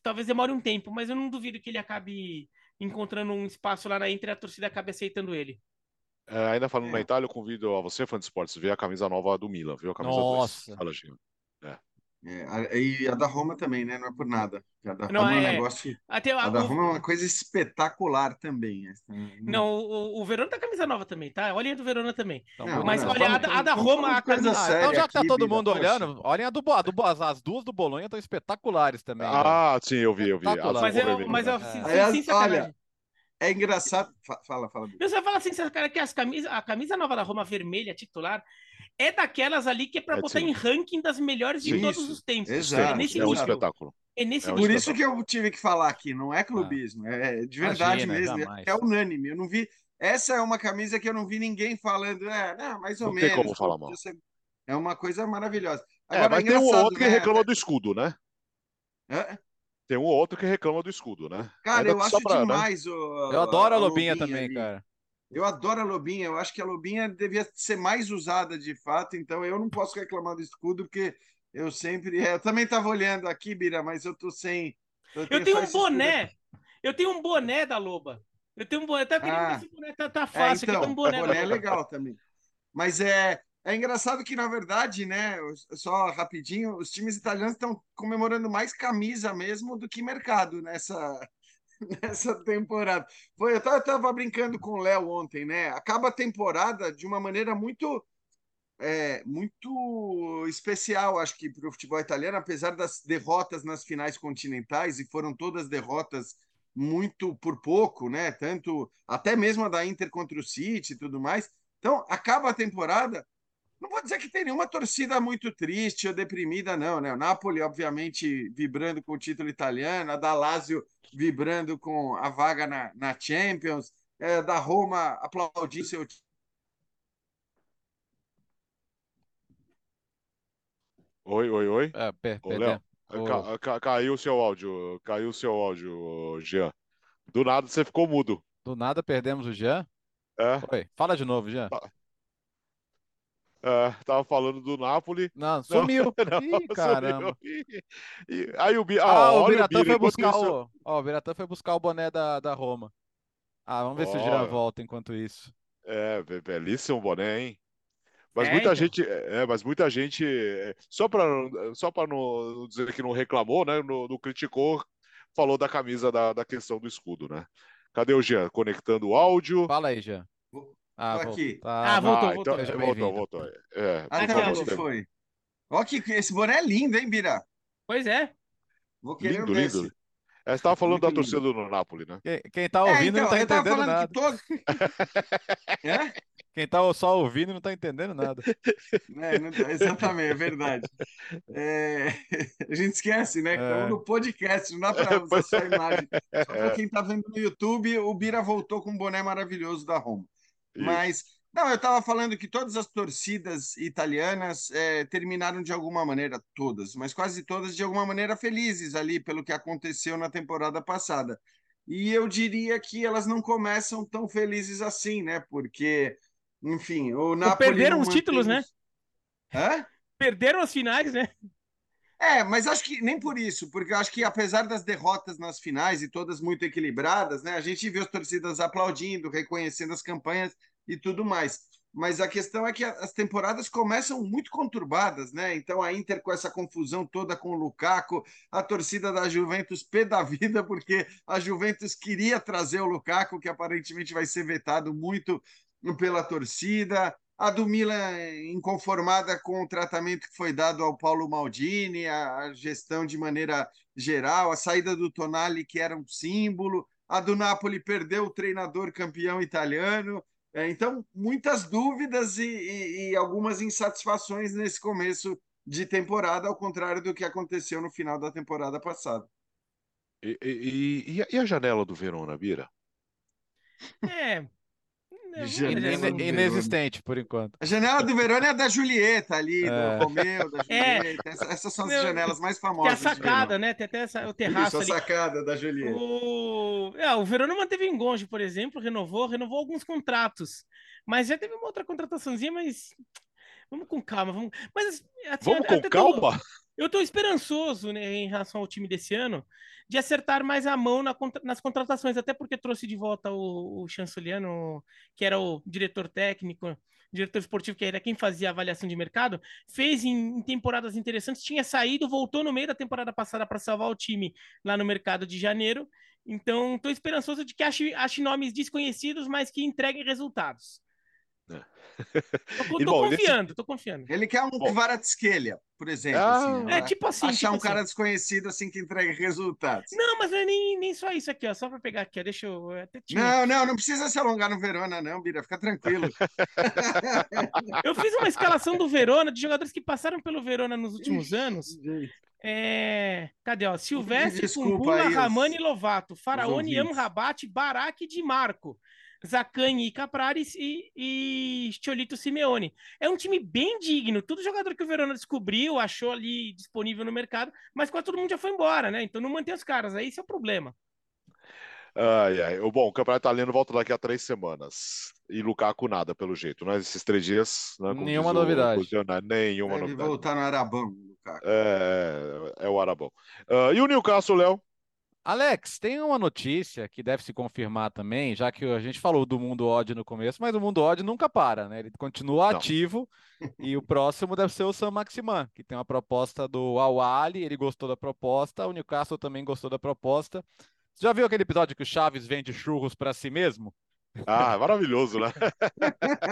talvez demore um tempo, mas eu não duvido que ele acabe encontrando um espaço lá na Inter e a torcida acabe aceitando ele. É, ainda falando é. na Itália, eu convido a você, fã de esportes, ver a camisa nova do Milan, viu? A camisa Nossa. 2. Fala, Gino. É. É, e a da Roma também, né? Não é por nada. A da não, Roma é um é. negócio. Até a, a da o... Roma é uma coisa espetacular também. Não, o, o Verona tá camisa nova também, tá? Olhem a do Verona também. Não, Mas olha, a, a, da Roma. A camisa... Ah, então já que tá todo mundo olhando, olhem a do, a do as, as duas do Bolonha estão espetaculares também. Ah, né? sim, eu vi, eu vi. Mas, eu, mas eu, é. sim, olha, é engraçado. Fala, fala. Você fala assim, cara, que as camisa, a camisa nova da Roma vermelha titular é daquelas ali que é para é botar sim. em ranking das melhores de todos os tempos. Exato. É nesse é um espetáculo. É nesse é um Por isso que eu tive que falar aqui, não é clubismo, ah. é de verdade Imagina, mesmo, jamais. é unânime. Eu não vi. Essa é uma camisa que eu não vi ninguém falando, é, não, mais ou não menos. Não tem como falar mal. É uma coisa maravilhosa. É, Agora, é, mas tem um outro né? que reclama do escudo, né? É? Tem um outro que reclama do escudo, né? Cara, Ainda eu acho pra, né? demais né? o. Eu adoro a, a Lobinha, Lobinha também, ali. cara. Eu adoro a Lobinha, eu acho que a Lobinha devia ser mais usada de fato, então eu não posso reclamar do escudo, porque eu sempre. Eu também estava olhando aqui, Bira, mas eu tô sem. Eu, eu tenho um boné. Eu tenho um boné da Loba. Eu tenho um boné. Tá querendo ah, esse boné tá, tá é, fácil. É, então, um boné, boné é legal também. Mas é, é engraçado que, na verdade, né, só rapidinho, os times italianos estão comemorando mais camisa mesmo do que mercado nessa, nessa temporada. Foi, eu estava brincando com o Léo ontem, né? Acaba a temporada de uma maneira muito é, muito especial, acho que, para o futebol italiano, apesar das derrotas nas finais continentais, e foram todas derrotas muito por pouco, né? Tanto até mesmo a da Inter contra o City e tudo mais. Então, acaba a temporada não vou dizer que tem nenhuma torcida muito triste ou deprimida, não, né? O Napoli, obviamente, vibrando com o título italiano, a da Lazio vibrando com a vaga na, na Champions, é, da Roma aplaudindo seu Oi, oi, oi. É, per, Ô, Léo, ca, ca, caiu o seu áudio, caiu o seu áudio, Jean. Do nada você ficou mudo. Do nada perdemos o Jean? É. Oi, fala de novo, Jean. Tá. É, tava falando do Napoli. Não, sumiu. Não, Ih, caramba. Sumiu. E, e, aí o, ah, ah, o Biratã foi buscar o, ó, o Biratã foi buscar o boné da, da Roma. Ah, vamos ver oh, se o Gira volta enquanto isso. É, belíssimo boné, hein? Mas é, muita então. gente, é, mas muita gente, é, só para só para não dizer que não reclamou, né? Não, não criticou, falou da camisa da, da questão do escudo, né? Cadê o Jean? Conectando o áudio. Fala aí, Jean. Ah, aqui. Tá. Ah, voltou, ah, voltou. Então, voltou, voltou. É, Até onde foi? Ó, que esse boné é lindo, hein, Bira? Pois é. Vou querer lindo, um lindo. É, você estava falando Muito da torcida lindo. do Napoli, né? Quem, quem tá ouvindo é, então, não tá entendendo nada. Todo... é? Quem tá só ouvindo não tá entendendo nada. É, não, tá, exatamente, é verdade. É, a gente esquece, né? É. no podcast, não dá para usar só a imagem. Só para quem tá vendo no YouTube, o Bira voltou com um boné maravilhoso da Roma. Mas, não, eu estava falando que todas as torcidas italianas é, terminaram de alguma maneira, todas, mas quase todas de alguma maneira felizes ali pelo que aconteceu na temporada passada. E eu diria que elas não começam tão felizes assim, né? Porque, enfim, o Napoli. Perderam os títulos, né? Hã? Perderam as finais, né? É, mas acho que nem por isso, porque eu acho que apesar das derrotas nas finais e todas muito equilibradas, né, a gente viu as torcidas aplaudindo, reconhecendo as campanhas e tudo mais. Mas a questão é que as temporadas começam muito conturbadas, né? Então a Inter com essa confusão toda com o Lukaku, a torcida da Juventus pé da vida, porque a Juventus queria trazer o Lukaku, que aparentemente vai ser vetado muito pela torcida a do Milan inconformada com o tratamento que foi dado ao Paulo Maldini, a, gestão de maneira geral, a saída do Tonali, que era um símbolo, a do Napoli perdeu o treinador campeão italiano. É, então, muitas dúvidas e, e, e, algumas insatisfações nesse começo de temporada, ao contrário do que aconteceu no final da temporada passada. E, e, e a janela do Verona, Bira? É, inexistente por enquanto. A janela do Verona é a da Julieta ali, é. do Romeu, da é. Julieta. É. Essas são as Meu, janelas mais famosas. Tem a sacada, né? Tem até essa, o terraço Isso, ali. a sacada da Julieta. O, é, o Verona manteve Engonge, por exemplo, renovou, renovou alguns contratos. Mas já teve uma outra contrataçãozinha, mas vamos com calma. Vamos, mas, assim, vamos com calma? Tô, eu estou esperançoso né, em relação ao time desse ano de acertar mais a mão na, nas contratações, até porque trouxe de volta o, o chanceliano, que era o diretor técnico, diretor esportivo, que era quem fazia a avaliação de mercado, fez em, em temporadas interessantes, tinha saído, voltou no meio da temporada passada para salvar o time lá no mercado de janeiro. Então, estou esperançoso de que ache, ache nomes desconhecidos, mas que entreguem resultados. Tô, tô bom, confiando, tô confiando. Ele quer um Kvaratskhelia, por exemplo. Ah, assim, é tipo assim. Achar tipo um cara desconhecido assim que entregue resultados. Não, mas não é nem, nem só isso aqui, ó. Só para pegar aqui, ó. Deixa eu. Não, não, não precisa se alongar no Verona, não, Bira. Fica tranquilo. eu fiz uma escalação do Verona, de jogadores que passaram pelo Verona nos últimos anos. É... Cadê, ó? Silvestre, Kumbula, Ramani Lovato, Faraone, Amrabat, Barak e Di Marco. Zaccagni e Caprares e, e Cholito Simeone. É um time bem digno. Todo jogador que o Verona descobriu, achou ali disponível no mercado, mas quase todo mundo já foi embora, né? Então não mantém os caras. Aí esse é o problema. Ai, ai. Bom, o campeonato italiano volta daqui a três semanas. E Lukaku nada, pelo jeito, né? Esses três dias. Né, nenhuma novidade. O... Nenhuma Deve novidade. voltar no Arabão, Lukaku. É, é, é o Arabão. Uh, e o Newcastle, Léo? Alex, tem uma notícia que deve se confirmar também, já que a gente falou do mundo odd no começo, mas o mundo odd nunca para, né? Ele continua Não. ativo e o próximo deve ser o Sam Maximan, que tem uma proposta do Awali, ele gostou da proposta, o Newcastle também gostou da proposta. Você já viu aquele episódio que o Chaves vende churros para si mesmo? Ah, maravilhoso, né?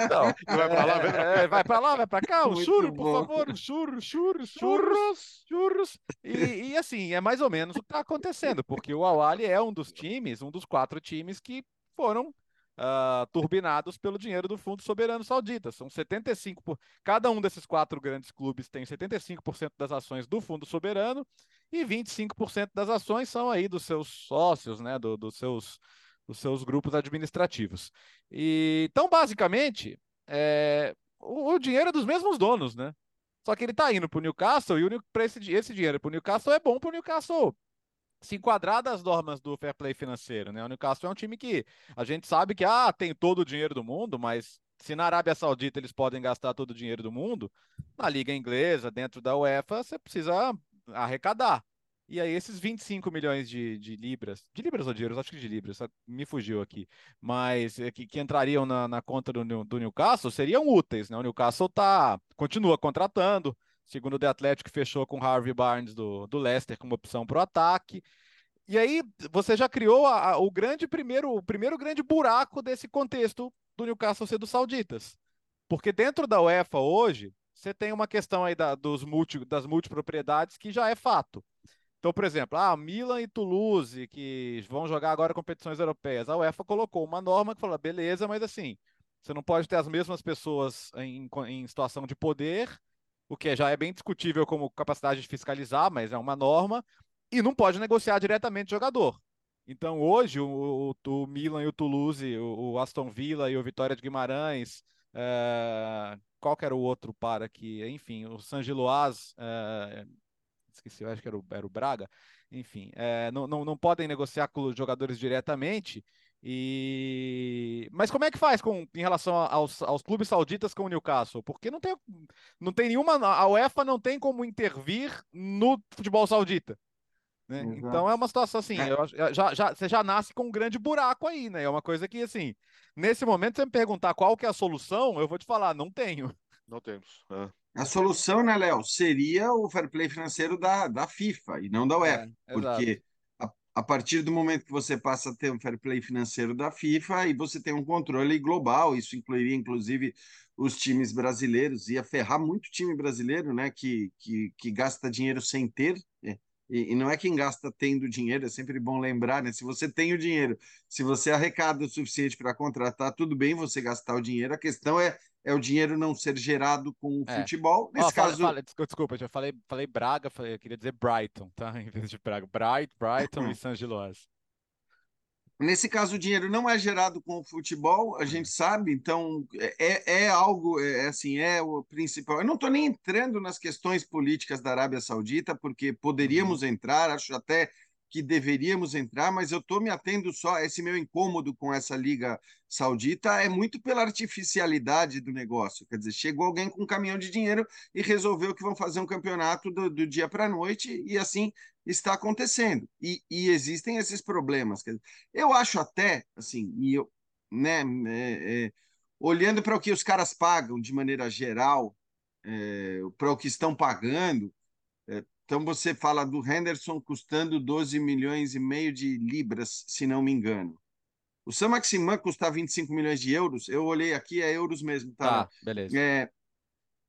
Não, vai para lá, é, é, vai para lá, vai para cá, um churro, por favor, um churro, churros, churros, churros. E, e, assim, é mais ou menos o que está acontecendo, porque o Awali é um dos times, um dos quatro times que foram uh, turbinados pelo dinheiro do Fundo Soberano Saudita. São 75%, por... cada um desses quatro grandes clubes tem 75% das ações do Fundo Soberano e 25% das ações são aí dos seus sócios, né, do, dos seus dos seus grupos administrativos. E, então, basicamente, é, o, o, dinheiro é dos mesmos donos, né? Só que ele está indo para o Newcastle e o, esse, esse dinheiro para o Newcastle é bom para o Newcastle se enquadrar das normas do fair play financeiro, né? O Newcastle é um time que a gente sabe que ah, tem todo o dinheiro do mundo, mas se na Arábia Saudita eles podem gastar todo o dinheiro do mundo, na liga inglesa, dentro da UEFA, você precisa arrecadar. E aí, esses 25 milhões de, de libras, de libras ou de euros, acho que de libras, me fugiu aqui, mas é, que, que entrariam na, na conta do, do, Newcastle seriam úteis, né? O Newcastle tá, continua contratando, segundo o The Athletic, fechou com Harvey Barnes do, do Leicester como opção para o ataque. E aí, você já criou a, a, o grande primeiro, o primeiro grande buraco desse contexto do Newcastle ser dos sauditas. Porque dentro da UEFA hoje, você tem uma questão aí da, dos multi, das multipropriedades que já é fato. Então, por exemplo, ah, Milan e Toulouse, que vão jogar agora competições europeias. A UEFA colocou uma norma que fala, beleza, mas assim, você não pode ter as mesmas pessoas em, em situação de poder, o que já é bem discutível como capacidade de fiscalizar, mas é uma norma, e não pode negociar diretamente jogador. Então, hoje, o, o, o Milan e o Toulouse, o, o, Aston Villa e o Vitória de Guimarães, é, qual que era o outro para aqui? Enfim, o San Giloás, é, esqueci, eu acho que era o, era o Braga, enfim, é, não, não, não podem negociar com os jogadores diretamente. E mas como é que faz com em relação aos, aos clubes sauditas com o Newcastle? Porque não tem, não tem nenhuma a UEFA não tem como intervir no futebol saudita. Né? Então é uma situação assim, eu, já, já, você já nasce com um grande buraco aí, né? É uma coisa que assim, nesse momento você me perguntar qual que é a solução, eu vou te falar, não tenho. Não temos. É. A solução, né, Léo, seria o fair play financeiro da, da FIFA e não da UEFA. É, porque a, a, partir do momento que você passa a ter um fair play financeiro da FIFA e você tem um controle global, isso incluiria, inclusive, os times brasileiros, ia ferrar muito time brasileiro, né, que, que, que gasta dinheiro sem ter. Né? E, e, não é quem gasta tendo dinheiro, é sempre bom lembrar, né? Se você tem o dinheiro, se você arrecada o suficiente para contratar, tudo bem você gastar o dinheiro. A questão é, é o dinheiro não ser gerado com o é. futebol. Nesse oh, caso. Fala, fala, desculpa, eu falei, falei Braga, falei, eu queria dizer Brighton, tá? Em vez de Braga. Bright, Brighton e San Giloas. Nesse caso, o dinheiro não é gerado com o futebol, a gente sabe, então é, é algo, é, é assim, é o principal. Eu não estou nem entrando nas questões políticas da Arábia Saudita, porque poderíamos uhum. entrar, acho até que deveríamos entrar, mas eu estou me atendo só a esse meu incômodo com essa Liga Saudita, é muito pela artificialidade do negócio. Quer dizer, chegou alguém com um caminhão de dinheiro e resolveu que vão fazer um campeonato do, do dia para a noite, e assim está acontecendo. E, e existem esses problemas. Dizer, eu acho até, assim, e eu, né, é, é, olhando para o que os caras pagam de maneira geral, é, para o que estão pagando, então você fala do Henderson custando 12 milhões e meio de libras, se não me engano. O Sam Maximan custa 25 milhões de euros. Eu olhei aqui, é euros mesmo, tá? Tá, beleza. É,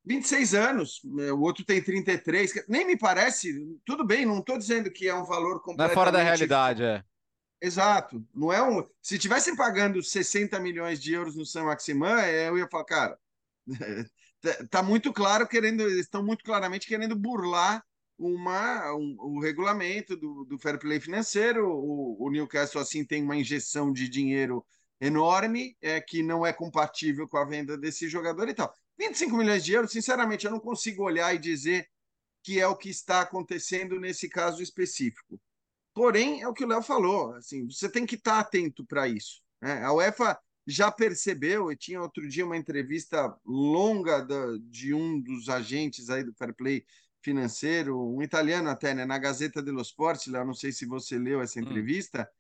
26 anos, é, o outro tem 33. Nem me parece, tudo bem, não estou dizendo que é um valor completamente... Não é fora da realidade, é. Exato. Não é um. Se tivessem pagando 60 milhões de euros no Sam Maximan, é, eu ia falar, cara, tá, tá muito claro querendo, estão muito claramente querendo burlar uma, um, o regulamento do, do fair play financeiro. O, o, Newcastle, assim, tem uma injeção de dinheiro enorme, é, que não é compatível com a venda desse jogador e tal. 25 milhões de euros, sinceramente, eu não consigo olhar e dizer que é o que está acontecendo nesse caso específico. Porém, é o que o Léo falou, assim, você tem que estar atento para isso. Né? A UEFA já percebeu, e tinha outro dia uma entrevista longa da, de um dos agentes aí do Fair Play financeiro, um italiano até, né, na Gazeta dello Sport, lá, não sei se você leu essa hum. entrevista, hum.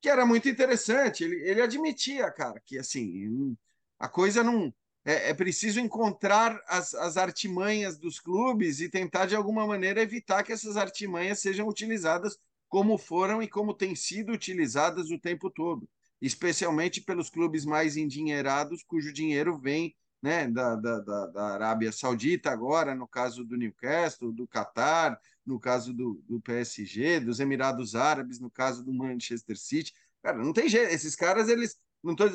que era muito interessante. Ele, ele admitia, cara, que assim, a coisa não. É, é preciso encontrar as, as artimanhas dos clubes e tentar, de alguma maneira, evitar que essas artimanhas sejam utilizadas como foram e como têm sido utilizadas o tempo todo, especialmente pelos clubes mais endinheirados, cujo dinheiro vem né, da, da, da, Arábia Saudita agora, no caso do Newcastle, do Qatar, no caso do, do PSG, dos Emirados Árabes, no caso do Manchester City. Cara, não tem jeito. Esses caras, eles não tô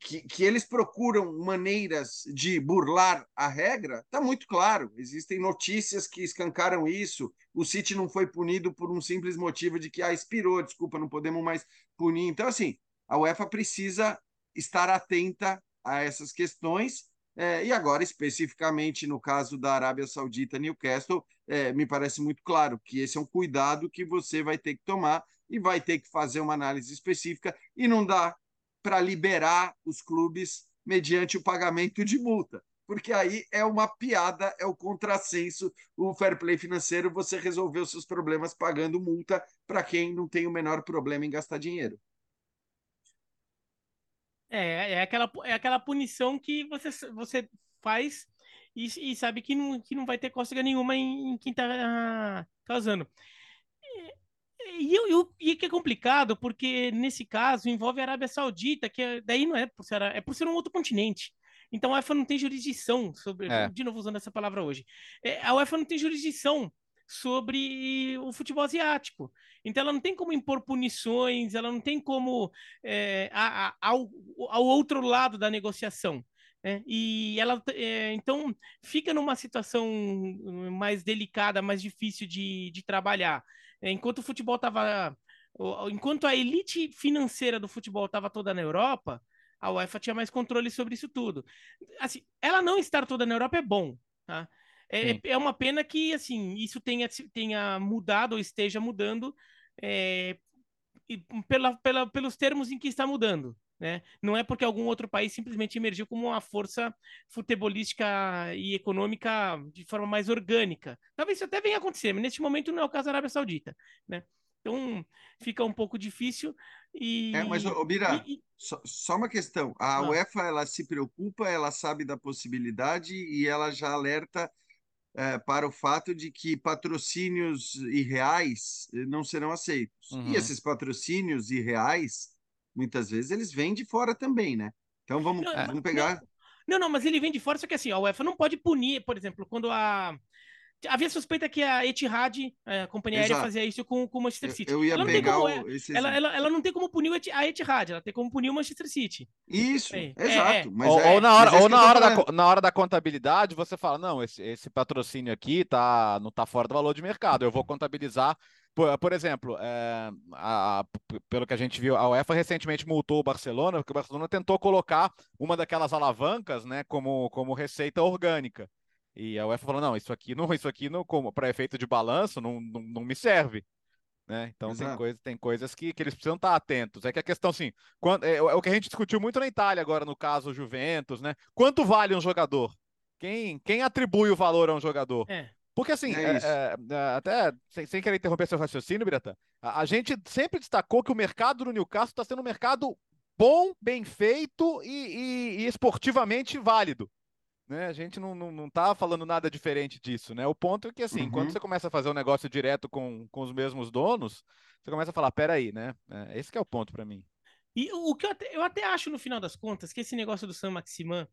que, que eles procuram maneiras de burlar a regra, está muito claro. Existem notícias que escancaram isso. O City não foi punido por um simples motivo de que ah, expirou, desculpa, não podemos mais punir. Então, assim, a UEFA precisa estar atenta a essas questões. É, e agora, especificamente no caso da Arábia Saudita, Newcastle, é, me parece muito claro que esse é um cuidado que você vai ter que tomar e vai ter que fazer uma análise específica e não dá para liberar os clubes mediante o pagamento de multa, porque aí é uma piada, é o contrassenso, o fair play financeiro, você resolveu seus problemas pagando multa para quem não tem o menor problema em gastar dinheiro. É, é aquela, é aquela punição que você, você faz e, e sabe que não, que não vai ter cócega nenhuma em, em quem está ah, causando. E, e, e, que é complicado, porque nesse caso envolve a Arábia Saudita, que é, daí não é por ser, é por ser um outro continente. Então a UEFA não tem jurisdição sobre. É. De novo usando essa palavra hoje. É, a UEFA não tem jurisdição sobre o futebol asiático. Então ela não tem como impor punições, ela não tem como é, a, a, ao, ao outro lado da negociação. Né? E ela é, então fica numa situação mais delicada, mais difícil de, de trabalhar. É, enquanto o futebol estava. Enquanto a elite financeira do futebol estava toda na Europa, a UEFA tinha mais controle sobre isso tudo. Assim, ela não estar toda na Europa é bom, tá? É, é uma pena que assim isso tenha, tenha mudado ou esteja mudando é, pela, pela, pelos termos em que está mudando. Né? Não é porque algum outro país simplesmente emergiu como uma força futebolística e econômica de forma mais orgânica. Talvez isso até venha a acontecer, mas neste momento não é o caso da Arábia Saudita. Né? Então fica um pouco difícil. E... É, mas, Obira, e... só, só, uma questão. A ah. UEFA ela se preocupa, ela sabe da possibilidade e ela já alerta é, para o fato de que patrocínios irreais eh, não serão aceitos. Uhum. E esses patrocínios irreais, muitas vezes, eles vêm de fora também, né? Então vamos, não, vamos pegar. Não, não, mas ele vem de fora, só que assim, a UEFA não pode punir, por exemplo, quando a. Havia suspeita que a Etihad, é, a companhia aérea, fazia isso com, com o Manchester City. Eu, eu ia ela pegar como, o, esse ela, ela, ela, não tem como punir a Etihad, ela tem como punir o Manchester City. Isso, é, exato. É, ou, ou, na hora, ou na, hora da, na hora da contabilidade, você fala, não, esse, esse patrocínio aqui tá, não tá fora do valor de mercado, eu vou contabilizar por, por exemplo, é, a, a, pelo que a gente viu, a UEFA recentemente multou o Barcelona, porque o Barcelona tentou colocar uma daquelas alavancas né, como, como receita orgânica. E a UEFA falou: não, isso aqui não, isso aqui não, como para efeito de balanço, não, não, não me serve. Né? Então tem, coisa, tem coisas que, que eles precisam estar atentos. É que a questão, assim, quando, é, é, o que a gente discutiu muito na Itália agora, no caso Juventus, né? Quanto vale um jogador? Quem, quem atribui o valor a um jogador? É. Porque assim, é é, é, até sem, sem, querer interromper seu raciocínio, Biratan, a, a, gente sempre destacou que o mercado do Newcastle está sendo um mercado bom, bem feito e, e, e esportivamente válido. Né? A gente não, não, não tá falando nada diferente disso, né? O ponto é que, assim, uhum. quando você começa a fazer um negócio direto com, com os mesmos donos, você começa a falar, peraí, né? É, esse é o ponto para mim. E o que eu até, eu até acho, no final das contas, que esse negócio do Sam Maximan,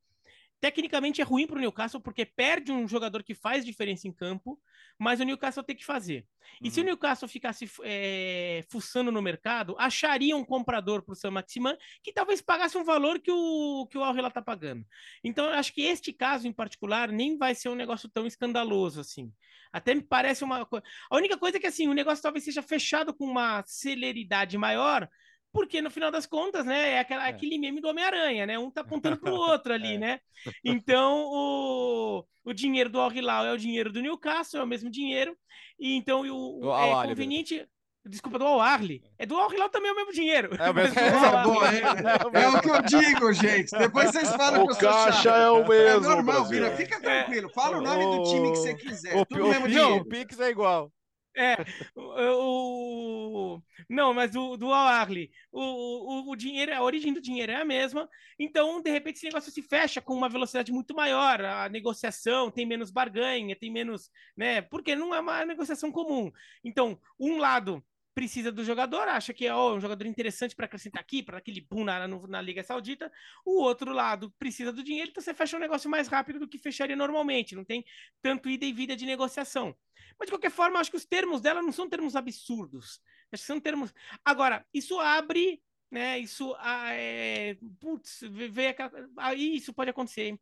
Tecnicamente é ruim para o Newcastle porque perde um jogador que faz diferença em campo, mas o Newcastle tem que fazer. E uhum. se o uhum. Newcastle ficasse é, fuçando no mercado, acharia um comprador para o Sam Maximan que talvez pagasse um valor que o, que o Al está pagando. Então, eu acho que este caso em particular nem vai ser um negócio tão escandaloso assim. Até me parece uma coisa. A única coisa é que assim, o negócio talvez seja fechado com uma celeridade maior, porque no final das contas, né, é, aquela, é. aquele meme do Homem-Aranha, né? Um tá apontando pro outro ali, é. né? Então, o, o dinheiro do Al Hilal é o dinheiro do Newcastle, é o mesmo dinheiro. E então o, o é conveniente. Desculpa, do Al-Arli. É do Al-Hilal também é o mesmo dinheiro. É o mesmo. É, é, é, o que eu digo, gente. Depois vocês falam o que eu sou caixa é o mesmo. É normal, Vira. Fica tranquilo. Fala o nome do time que você quiser. O, Tudo o, mesmo o, dinheiro. o Pix é igual. É, o, o, não, mas do, do Al-Arli, o, o, o, dinheiro, a origem do dinheiro é a mesma, então, de repente, esse negócio se fecha com uma velocidade muito maior, a negociação tem menos barganha, tem menos, né, porque não é uma negociação comum. Então, um lado precisa do jogador, acha que é oh, um jogador interessante para acrescentar aqui, para aquele boom na, na Liga Saudita. O outro lado precisa do dinheiro, então você fecha um negócio mais rápido do que fecharia normalmente. Não tem tanto ida e vida de negociação. Mas, de qualquer forma, acho que os termos dela não são termos absurdos. Acho que são termos. Agora, isso abre né? Isso, ah, é, putz, vê aquela, aí isso pode acontecer.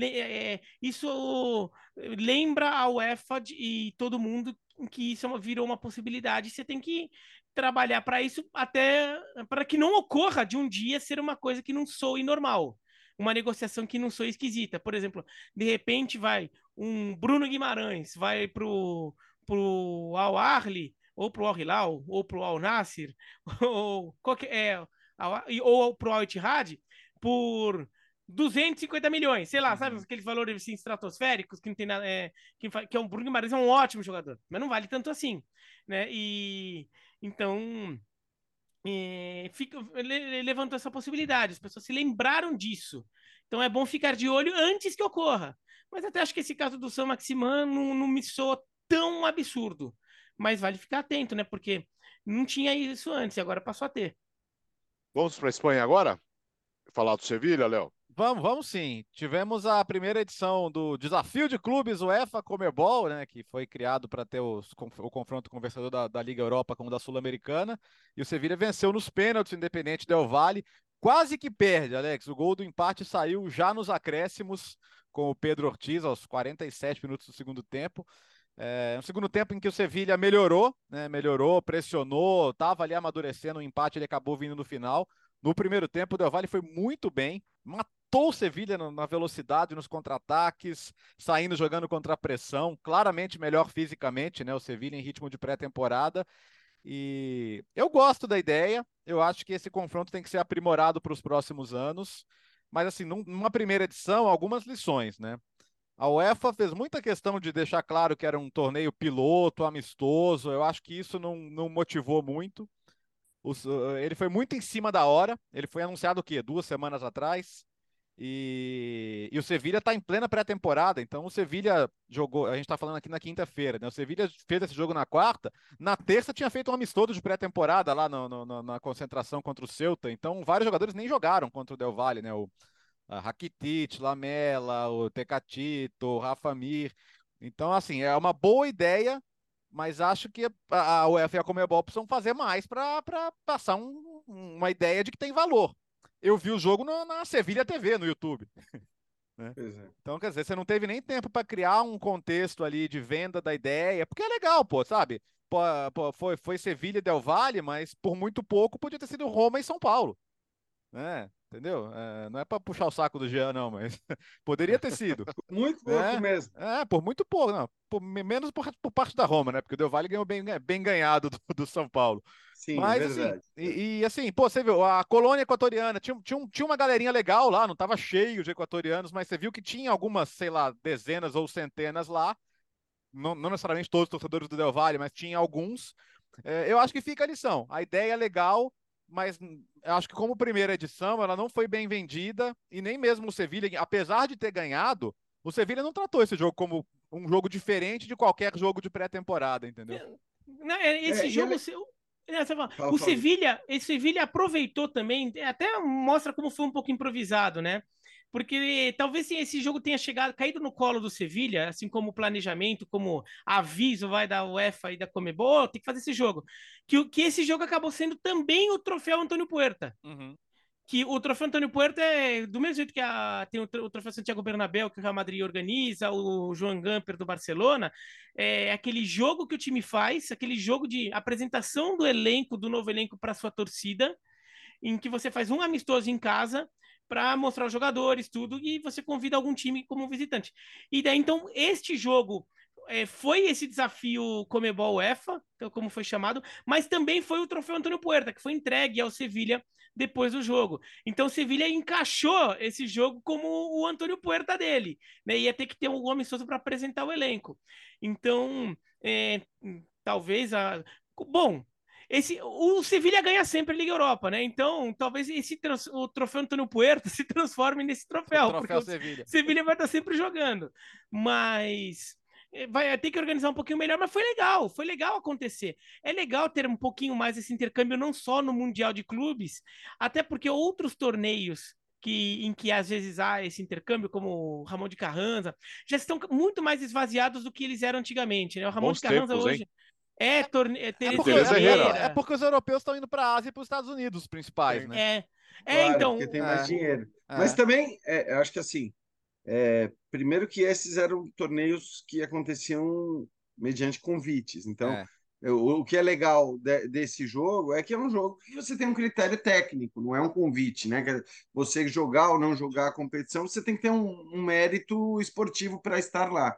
É, isso lembra a UEFA de, e todo mundo que isso é virou uma possibilidade. Você tem que trabalhar para isso até para que não ocorra de um dia ser uma coisa que não soe normal. Uma negociação que não soe esquisita. Por exemplo, de repente vai um Bruno Guimarães, vai pro, pro Al Arli, ou pro Al Hilal, ou pro Al Nasser, ou qualquer, é, ou pro Al Ittihad, por 250 milhões, sei lá, sabe, uhum. aqueles valores assim, estratosféricos que não tem nada, é, que, que é um Bruno Guimarães é um ótimo jogador, mas não vale tanto assim, né? E então é, fica, levantou essa possibilidade, as pessoas se lembraram disso. Então é bom ficar de olho antes que ocorra. Mas até acho que esse caso do São Maximan não, não me soa tão absurdo. Mas vale ficar atento, né? Porque não tinha isso antes e agora passou a ter. Vamos para a Espanha agora? Falar do Sevilha, Léo? Vamos, vamos sim. Tivemos a primeira edição do Desafio de Clubes UEFA Comebol, né, que foi criado para ter os, o confronto vencedor da, da, Liga Europa com o da Sul-Americana. E o Sevilha venceu nos pênaltis, Independente Del Valle. Quase que perde, Alex. O gol do empate saiu já nos acréscimos com o Pedro Ortiz aos 47 minutos do segundo tempo. É, um segundo tempo em que o Sevilha melhorou, né, melhorou, pressionou, estava ali amadurecendo o empate, ele acabou vindo no final. No primeiro tempo, o Del Valle foi muito bem, matou o Sevilha na velocidade, nos contra-ataques, saindo jogando contra a pressão, claramente melhor fisicamente, né? O Sevilha em ritmo de pré-temporada. E eu gosto da ideia, eu acho que esse confronto tem que ser aprimorado para os próximos anos. Mas, assim, numa primeira edição, algumas lições, né? A UEFA fez muita questão de deixar claro que era um torneio piloto, amistoso. Eu acho que isso não, não motivou muito. Uh, ele foi muito em cima da hora. Ele foi anunciado o quê? Duas semanas atrás. E, e o Sevilha está em plena pré-temporada. Então o Sevilha jogou. A gente está falando aqui na quinta-feira, né? O Sevilha fez esse jogo na quarta. Na terça tinha feito um amistoso de pré-temporada lá no, no, na concentração contra o Celta. Então vários jogadores nem jogaram contra o Del Valle, né? O Rakitic, Lamela, o Tecatito, o Rafa Mir Então, assim, é uma boa ideia, mas acho que a, UEFA e a Comebol precisam fazer mais para passar um, uma ideia de que tem valor. Eu vi o jogo na, na Sevilha TV, no YouTube. Né? É. Então, quer dizer, você não teve nem tempo para criar um contexto ali de venda da ideia, porque é legal, pô, sabe? Pô, pô, foi, foi Sevilha e Del Valle, mas por muito pouco podia ter sido Roma e São Paulo. Né? Entendeu? É, não é para puxar o saco do Jean, não, mas poderia ter sido. muito pouco é, mesmo. É, por muito pouco, não. Por, menos por, por, parte da Roma, né? Porque o Del Valle ganhou bem, bem ganhado do, do São Paulo. Sim, mas, assim, verdade. Assim, e, e, assim, pô, você viu, a colônia equatoriana, tinha, tinha, tinha uma galerinha legal lá, não tava cheio de equatorianos, mas você viu que tinha algumas, sei lá, dezenas ou centenas lá. Não, não necessariamente todos os torcedores do Del Valle, mas tinha alguns. É, eu acho que fica a lição. A ideia é legal, mas acho que como primeira edição ela não foi bem vendida e nem mesmo o Sevilha, apesar de ter ganhado, o Sevilha não tratou esse jogo como um jogo diferente de qualquer jogo de pré-temporada, entendeu? Não, é, esse é, jogo, ele... o Sevilha, esse Sevilha aproveitou também, até mostra como foi um pouco improvisado, né? Porque talvez esse jogo tenha chegado, caído no colo do Sevilha, assim como o planejamento, como aviso vai da UEFA e da Comebol, tem que fazer esse jogo. Que, que esse jogo acabou sendo também o troféu Antônio Puerta. Uhum. Que o troféu Antônio Puerta é do mesmo jeito que a, tem o, o troféu Santiago Bernabéu, que o Real Madrid organiza, o João Gamper do Barcelona, é aquele jogo que o time faz, aquele jogo de apresentação do elenco, do novo elenco para sua torcida, em que você faz um amistoso em casa para mostrar os jogadores, tudo, e você convida algum time como visitante. E daí, então, este jogo é, foi esse desafio Comebol UEFA, é como foi chamado, mas também foi o troféu Antônio Puerta, que foi entregue ao Sevilha depois do jogo. Então, o Sevilha encaixou esse jogo como o Antônio Puerta dele, né? Ia ter que ter um homem soso para apresentar o elenco. Então, é, talvez a. Bom, esse, o Sevilha ganha sempre a Liga Europa, né? Então, talvez esse o troféu Antônio Puerta se transforme nesse troféu, o troféu porque Sevilha. o Sevilha vai estar sempre jogando. Mas eh, vai ter que organizar um pouquinho melhor, mas foi legal, foi legal acontecer. É legal ter um pouquinho mais esse intercâmbio, não só no Mundial de Clubes, até porque outros torneios que, em que às vezes há esse intercâmbio, como o Ramon de Carranza, já estão muito mais esvaziados do que eles eram antigamente. Né? O Ramon Bons de Carranza tempos, hoje. Hein? É, torne... é, é, porque, é, é, porque os europeus estão indo para a Ásia e para os Estados Unidos, os principais, né? É, é claro, então. Porque tem mais é. dinheiro. É. Mas também, é, eu acho que assim, primeiro que esses eram torneios que aconteciam mediante convites. Então, o, o, que é legal de, desse jogo é que é um jogo que você tem um critério técnico, não é um convite, né? Você jogar ou não jogar a competição, você tem que ter um, um mérito esportivo para estar lá.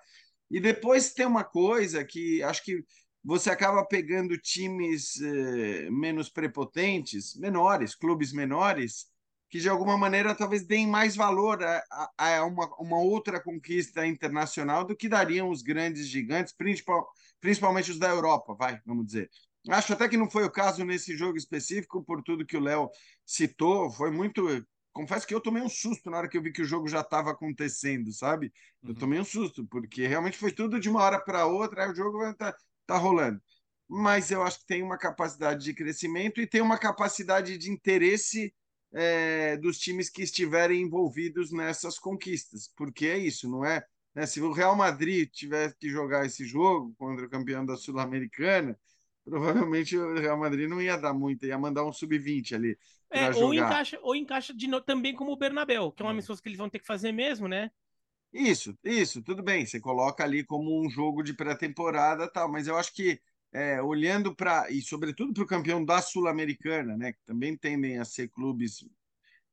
E depois tem uma coisa que acho que você acaba pegando times eh, menos prepotentes, menores, clubes menores, que de alguma maneira talvez deem mais valor a, a, a uma, uma, outra conquista internacional do que dariam os grandes gigantes, principal, principalmente os da Europa, vai, vamos dizer. Acho até que não foi o caso nesse jogo específico, por tudo que o Léo citou, foi muito. Confesso que eu tomei um susto na hora que eu vi que o jogo já estava acontecendo, sabe? Eu uhum. tomei um susto, porque realmente foi tudo de uma hora para outra, aí o jogo vai estar está rolando. Mas eu acho que tem uma capacidade de crescimento e tem uma capacidade de interesse é, dos times que estiverem envolvidos nessas conquistas, porque é isso, não é? Né? Se o Real Madrid tivesse que jogar esse jogo contra o campeão da Sul-Americana, provavelmente o Real Madrid não ia dar muito, ia mandar um sub-20 ali. É, ou encaixa, ou encaixa de também como o Bernabéu, que é uma missão que eles vão ter que fazer mesmo, né? Isso, isso, tudo bem. Você coloca ali como um jogo de pré-temporada, tal, mas eu acho que é, olhando para e sobretudo para o campeão da Sul-Americana, né, que também tendem a ser clubes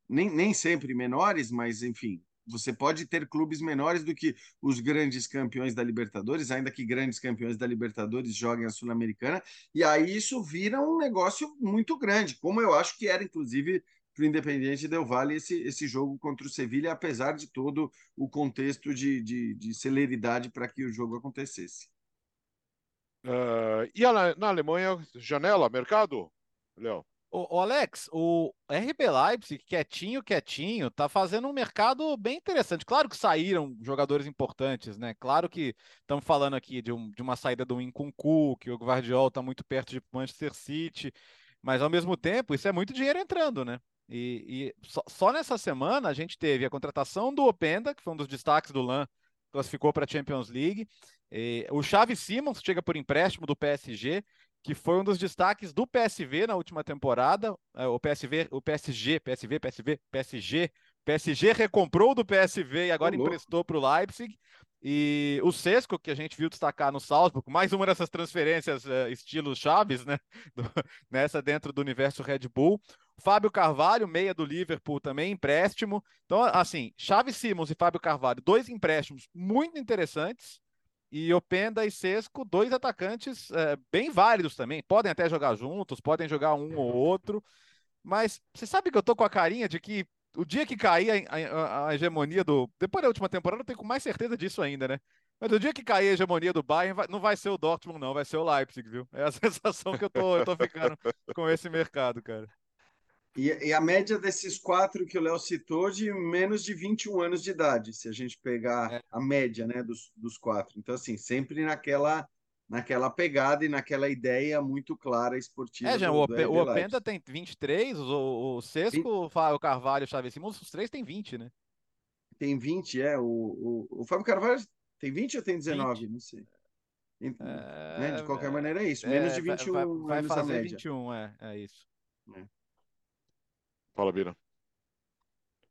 nem, nem sempre menores, mas enfim, você pode ter clubes menores do que os grandes campeões da Libertadores, ainda que grandes campeões da Libertadores joguem a Sul-Americana, e aí isso vira um negócio muito grande, como eu acho que era, inclusive, para o Independiente Del Valle esse, esse jogo contra o Sevilha, apesar de todo o contexto de, de, de celeridade para que o jogo acontecesse. Uh, e a, na Alemanha, janela, mercado, Léo? O, o, Alex, o RB Leipzig, quietinho, quietinho, tá fazendo um mercado bem interessante. Claro que saíram jogadores importantes, né? Claro que estamos falando aqui de, um, de uma saída do Incuncu, que o Guardiola está muito perto de Manchester City, mas ao mesmo tempo isso é muito dinheiro entrando, né? E, e só, só, nessa semana a gente teve a contratação do Openda, que foi um dos destaques do LAN classificou para a Champions League. E, o Xavi Simons chega por empréstimo do PSG, que foi um dos destaques do PSV na última temporada. É, o PSV, o PSG, PSV, PSV, PSG, PSG recomprou do PSV e agora emprestou para o Leipzig. E o Sesco, que a gente viu destacar no Salzburg, mais uma dessas transferências uh, estilo Chaves, né? Do, nessa dentro do universo Red Bull. Fábio Carvalho, meia do Liverpool, também empréstimo. Então, assim, Chaves Simons e Fábio Carvalho, dois empréstimos muito interessantes. E Openda e Sesco, dois atacantes uh, bem válidos também. Podem até jogar juntos, podem jogar um ou outro. Mas você sabe que eu tô com a carinha de que o dia que cair a, a, a, hegemonia do. Depois da última temporada, eu tenho com mais certeza disso ainda, né? Mas o dia que cair a hegemonia do Bayern, vai, não vai ser o Dortmund, não, vai ser o Leipzig, viu? É a sensação que eu tô, eu tô ficando com esse mercado, cara. E, e, a média desses quatro que o Léo citou de menos de 21 anos de idade, se a gente pegar é. a média né, dos, dos quatro. Então, assim, sempre naquela naquela pegada e naquela ideia muito clara esportiva. É, já, do, o, do o Openda tem 23, o, o Sesco, 20... o Carvalho, o Chaves Simons, os três tem 20, né? Tem 20, é. O, o, o Fábio Carvalho tem 20 ou tem 19? 20. Não sei. É, né? De qualquer é, maneira é isso. Menos de 21 vai, vai fazer 21, é, é isso. É. Fala, Bira.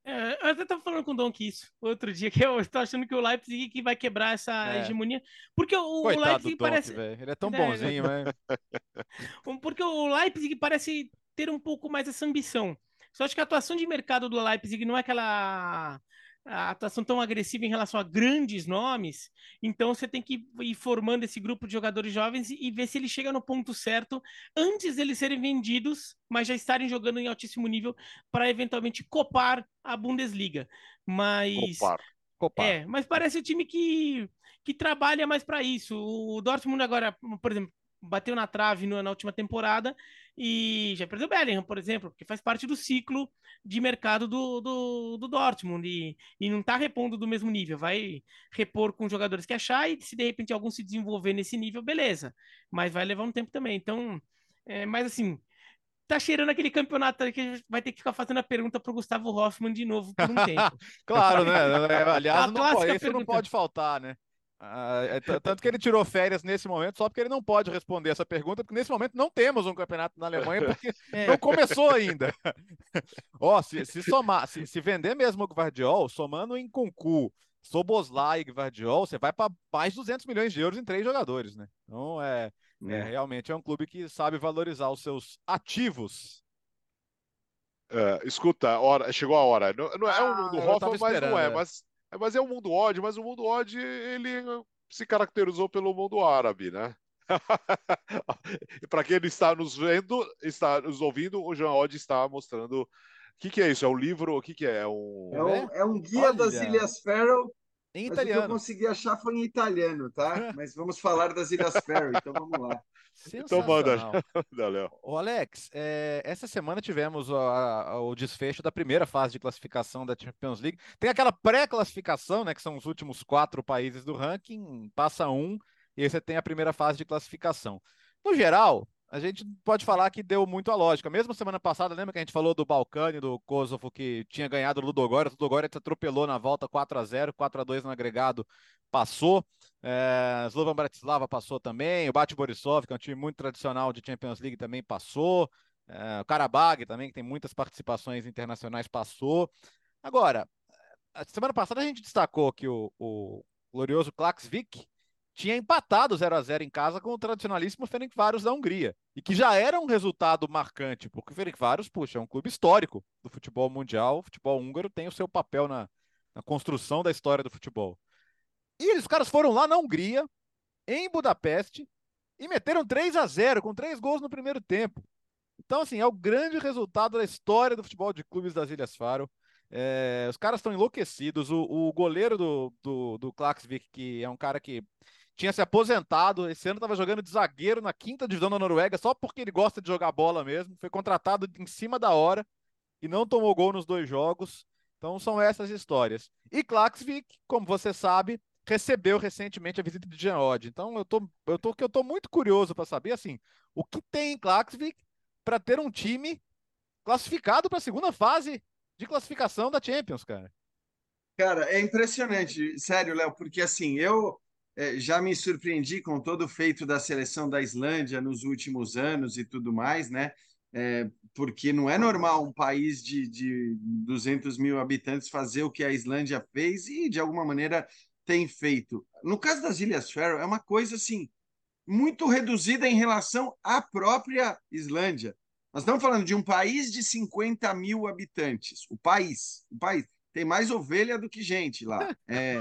É, eu até tava falando com o Dom que isso outro dia, que eu estou achando que o Leipzig que vai quebrar essa é. hegemonia. Porque o, Coitado o Leipzig Donk, parece. Véio. Ele é tão é, bonzinho, né? Porque o Leipzig parece ter um pouco mais essa ambição. Só acho que a atuação de mercado do Leipzig não é aquela a atuação tão agressiva em relação a grandes nomes, então você tem que ir formando esse grupo de jogadores jovens e ver se ele chega no ponto certo antes deles serem vendidos, mas já estarem jogando em altíssimo nível para eventualmente copar a Bundesliga. Mas copar. Copar. É, mas parece o time que que trabalha mais para isso. O Dortmund agora, por exemplo, bateu na trave na última temporada e já perdeu o Bellingham, por exemplo, porque faz parte do ciclo de mercado do, do, do Dortmund e, e não está repondo do mesmo nível. Vai repor com jogadores que achar e se de repente algum se desenvolver nesse nível, beleza. Mas vai levar um tempo também. Então, é, mas assim, tá cheirando aquele campeonato que vai ter que ficar fazendo a pergunta pro Gustavo Hoffman de novo por um tempo. claro, né? Aliás, não pode, isso não pode faltar, né? Ah, é tanto que ele tirou férias nesse momento, só porque ele não pode responder essa pergunta, porque nesse momento não temos um campeonato na Alemanha, porque é. não começou ainda. Ó, oh, se, se, somar, se, se, vender mesmo o Guardiol, somando em Concu, Soboslai e Guardiol, você vai para mais de 200 milhões de euros em três jogadores, né? Então, é, é. é realmente é um clube que sabe valorizar os seus ativos. É, escuta, hora, chegou a hora. Não, não é o ah, do Hoffman, mas não é, é. mas é, mas é o mundo odd, mas o mundo odd ele se caracterizou pelo mundo árabe, né? Para quem está nos vendo, está nos ouvindo, o Jean Odd está mostrando. O que, que é isso? É um livro? O que, que é? É um, é um, é um guia Olha. das Ilhas Faroe. Em italiano. o que eu consegui achar foi em italiano, tá? Mas vamos falar das Ilhas Faroe, então vamos lá. Então manda, Léo. O Alex, é, essa semana tivemos o, a, o desfecho da primeira fase de classificação da Champions League. Tem aquela pré-classificação, né? Que são os últimos quatro países do ranking, passa um, e aí você tem a primeira fase de classificação. No geral, a gente pode falar que deu muito a lógica. Mesmo semana passada, lembra que a gente falou do Balcani, do Kosovo, que tinha ganhado o Ludogorets, o Ludogorets atropelou na volta 4 a 0 4 a 2 no agregado, passou. É, Slovan Bratislava passou também. O Bate Borisov, que é um time muito tradicional de Champions League, também passou. É, o Karabag também, que tem muitas participações internacionais, passou. Agora, a semana passada a gente destacou que o, o glorioso Klaxvik tinha empatado 0 a 0 em casa com o tradicionalíssimo Ferencváros da Hungria. E que já era um resultado marcante, porque o Ferencváros, puxa, é um clube histórico do futebol mundial. O futebol húngaro tem o seu papel na, na construção da história do futebol. E os caras foram lá na Hungria, em Budapeste, e meteram 3 a 0 com três gols no primeiro tempo. Então, assim, é o grande resultado da história do futebol de clubes das Ilhas Faro. É, os caras estão enlouquecidos. O, o goleiro do, do, do Klaksvik, que é um cara que tinha se aposentado, esse ano estava jogando de zagueiro na quinta divisão da Noruega, só porque ele gosta de jogar bola mesmo. Foi contratado em cima da hora e não tomou gol nos dois jogos. Então são essas histórias. E Klaksvik, como você sabe, recebeu recentemente a visita de Jean Odd. Então eu tô, eu tô, eu tô muito curioso para saber assim, o que tem em Klaksvik para ter um time classificado para a segunda fase de classificação da Champions, cara. Cara, é impressionante, sério, Léo, porque assim, eu já me surpreendi com todo o feito da seleção da Islândia nos últimos anos e tudo mais, né? É, porque não é normal um país de, de 200 mil habitantes fazer o que a Islândia fez e, de alguma maneira, tem feito. No caso das Ilhas Faroe, é uma coisa assim muito reduzida em relação à própria Islândia. Nós estamos falando de um país de 50 mil habitantes. O país, o país tem mais ovelha do que gente lá. É,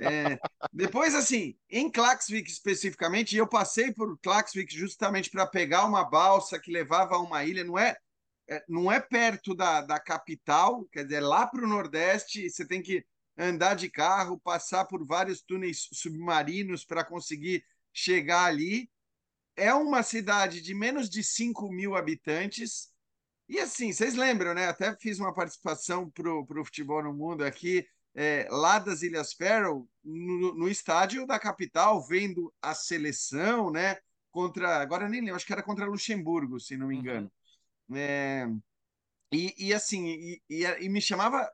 é, depois, assim, em Klaxvik especificamente, eu passei por Klaxvik justamente para pegar uma balsa que levava a uma ilha, não é, é não é perto da, da capital, quer dizer, lá para o Nordeste, você tem que andar de carro, passar por vários túneis submarinos para conseguir chegar ali. É uma cidade de menos de 5 mil habitantes. E assim, vocês lembram, né? Até fiz uma participação para o Futebol no Mundo aqui, é, lá das Ilhas Faroe, no, no, estádio da capital, vendo a seleção, né? Contra, agora nem lembro, acho que era contra Luxemburgo, se não me uhum. engano. Uhum. É, e, e assim, e, e, e me chamava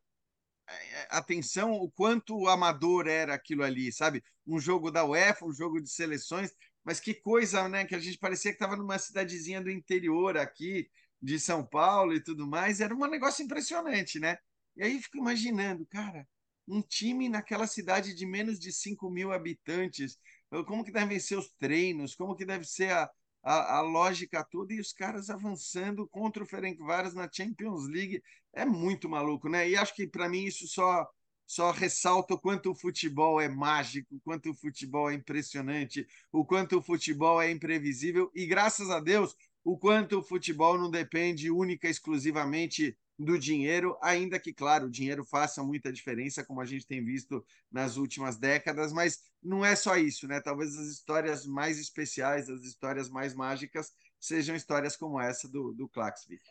é, atenção o quanto amador era aquilo ali, sabe? Um jogo da UEFA, um jogo de seleções, mas que coisa, né? Que a gente parecia que estava numa cidadezinha do interior aqui, de São Paulo e tudo mais. Era um negócio impressionante, né? E aí fico imaginando, cara, um time naquela cidade de menos de 5 mil habitantes, como que devem ser os treinos, como que deve ser a, a, a, lógica toda e os caras avançando contra o Ferencváros na Champions League. É muito maluco, né? E acho que para mim isso só só ressalta o quanto o futebol é mágico, o quanto o futebol é impressionante, o quanto o futebol é imprevisível e graças a Deus o quanto o futebol não depende única exclusivamente do dinheiro, ainda que, claro, o dinheiro faça muita diferença, como a gente tem visto nas últimas décadas, mas não é só isso, né? Talvez as histórias mais especiais, as histórias mais mágicas, sejam histórias como essa do, do Klaxvik.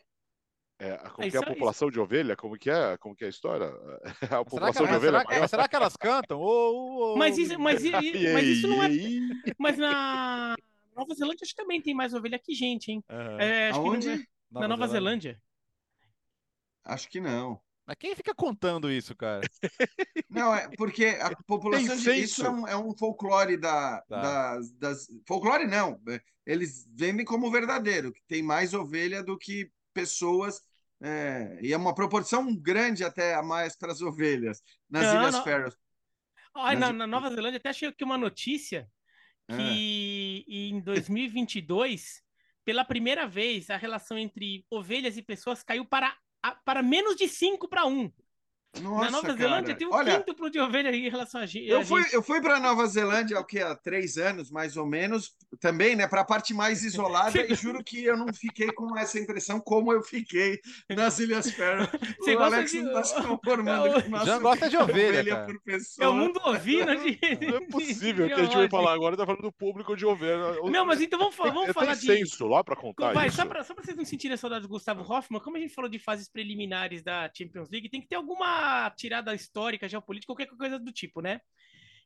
É, como que é a população de ovelha? Como que é, como que é a história? A população será de ovelha. Será, é, será, que elas cantam? Oh, oh, mas, isso, mas, mas isso não é. Mas na Nova Zelândia acho que também tem mais ovelha que gente, hein? Uhum. É, Aonde? É... Nova na Nova Zelândia. Zelândia. Acho que não. Mas quem fica contando isso, cara? Não, é porque a população de isso é um, é um folclore da, tá. das, das, Folclore não. É, eles vendem como verdadeiro, que tem mais ovelha do que pessoas. É, e é uma proporção grande até a mais para as ovelhas nas não, Ilhas Faroe. na, na, Nova Zelândia até achei aqui uma notícia que é. em 2022, pela primeira vez, a relação entre ovelhas e pessoas caiu para para menos de 5 para 1. Nossa, na Nova cara. Zelândia tem um Olha, quíntuplo de ovelha em relação a, gente. Eu fui, eu fui para Nova Zelândia o que há três anos, mais ou menos, também, né, para a parte mais isolada, e juro que eu não fiquei com essa impressão como eu fiquei nas Ilhas Faroe. Você o Alex de... não está se conformando com Já gosta de ovelha, ovelha por pessoa. É o mundo ovino de... Não é possível que a gente vai falar agora, está falando do público de ovelha. Não, mas então vamos, vamos falar de... senso lá para contar vai, isso. Só para vocês não sentirem a saudade do Gustavo Hoffman, como a gente falou de fases preliminares da Champions League, tem que ter alguma tirada histórica, geopolítica, qualquer coisa do tipo, né?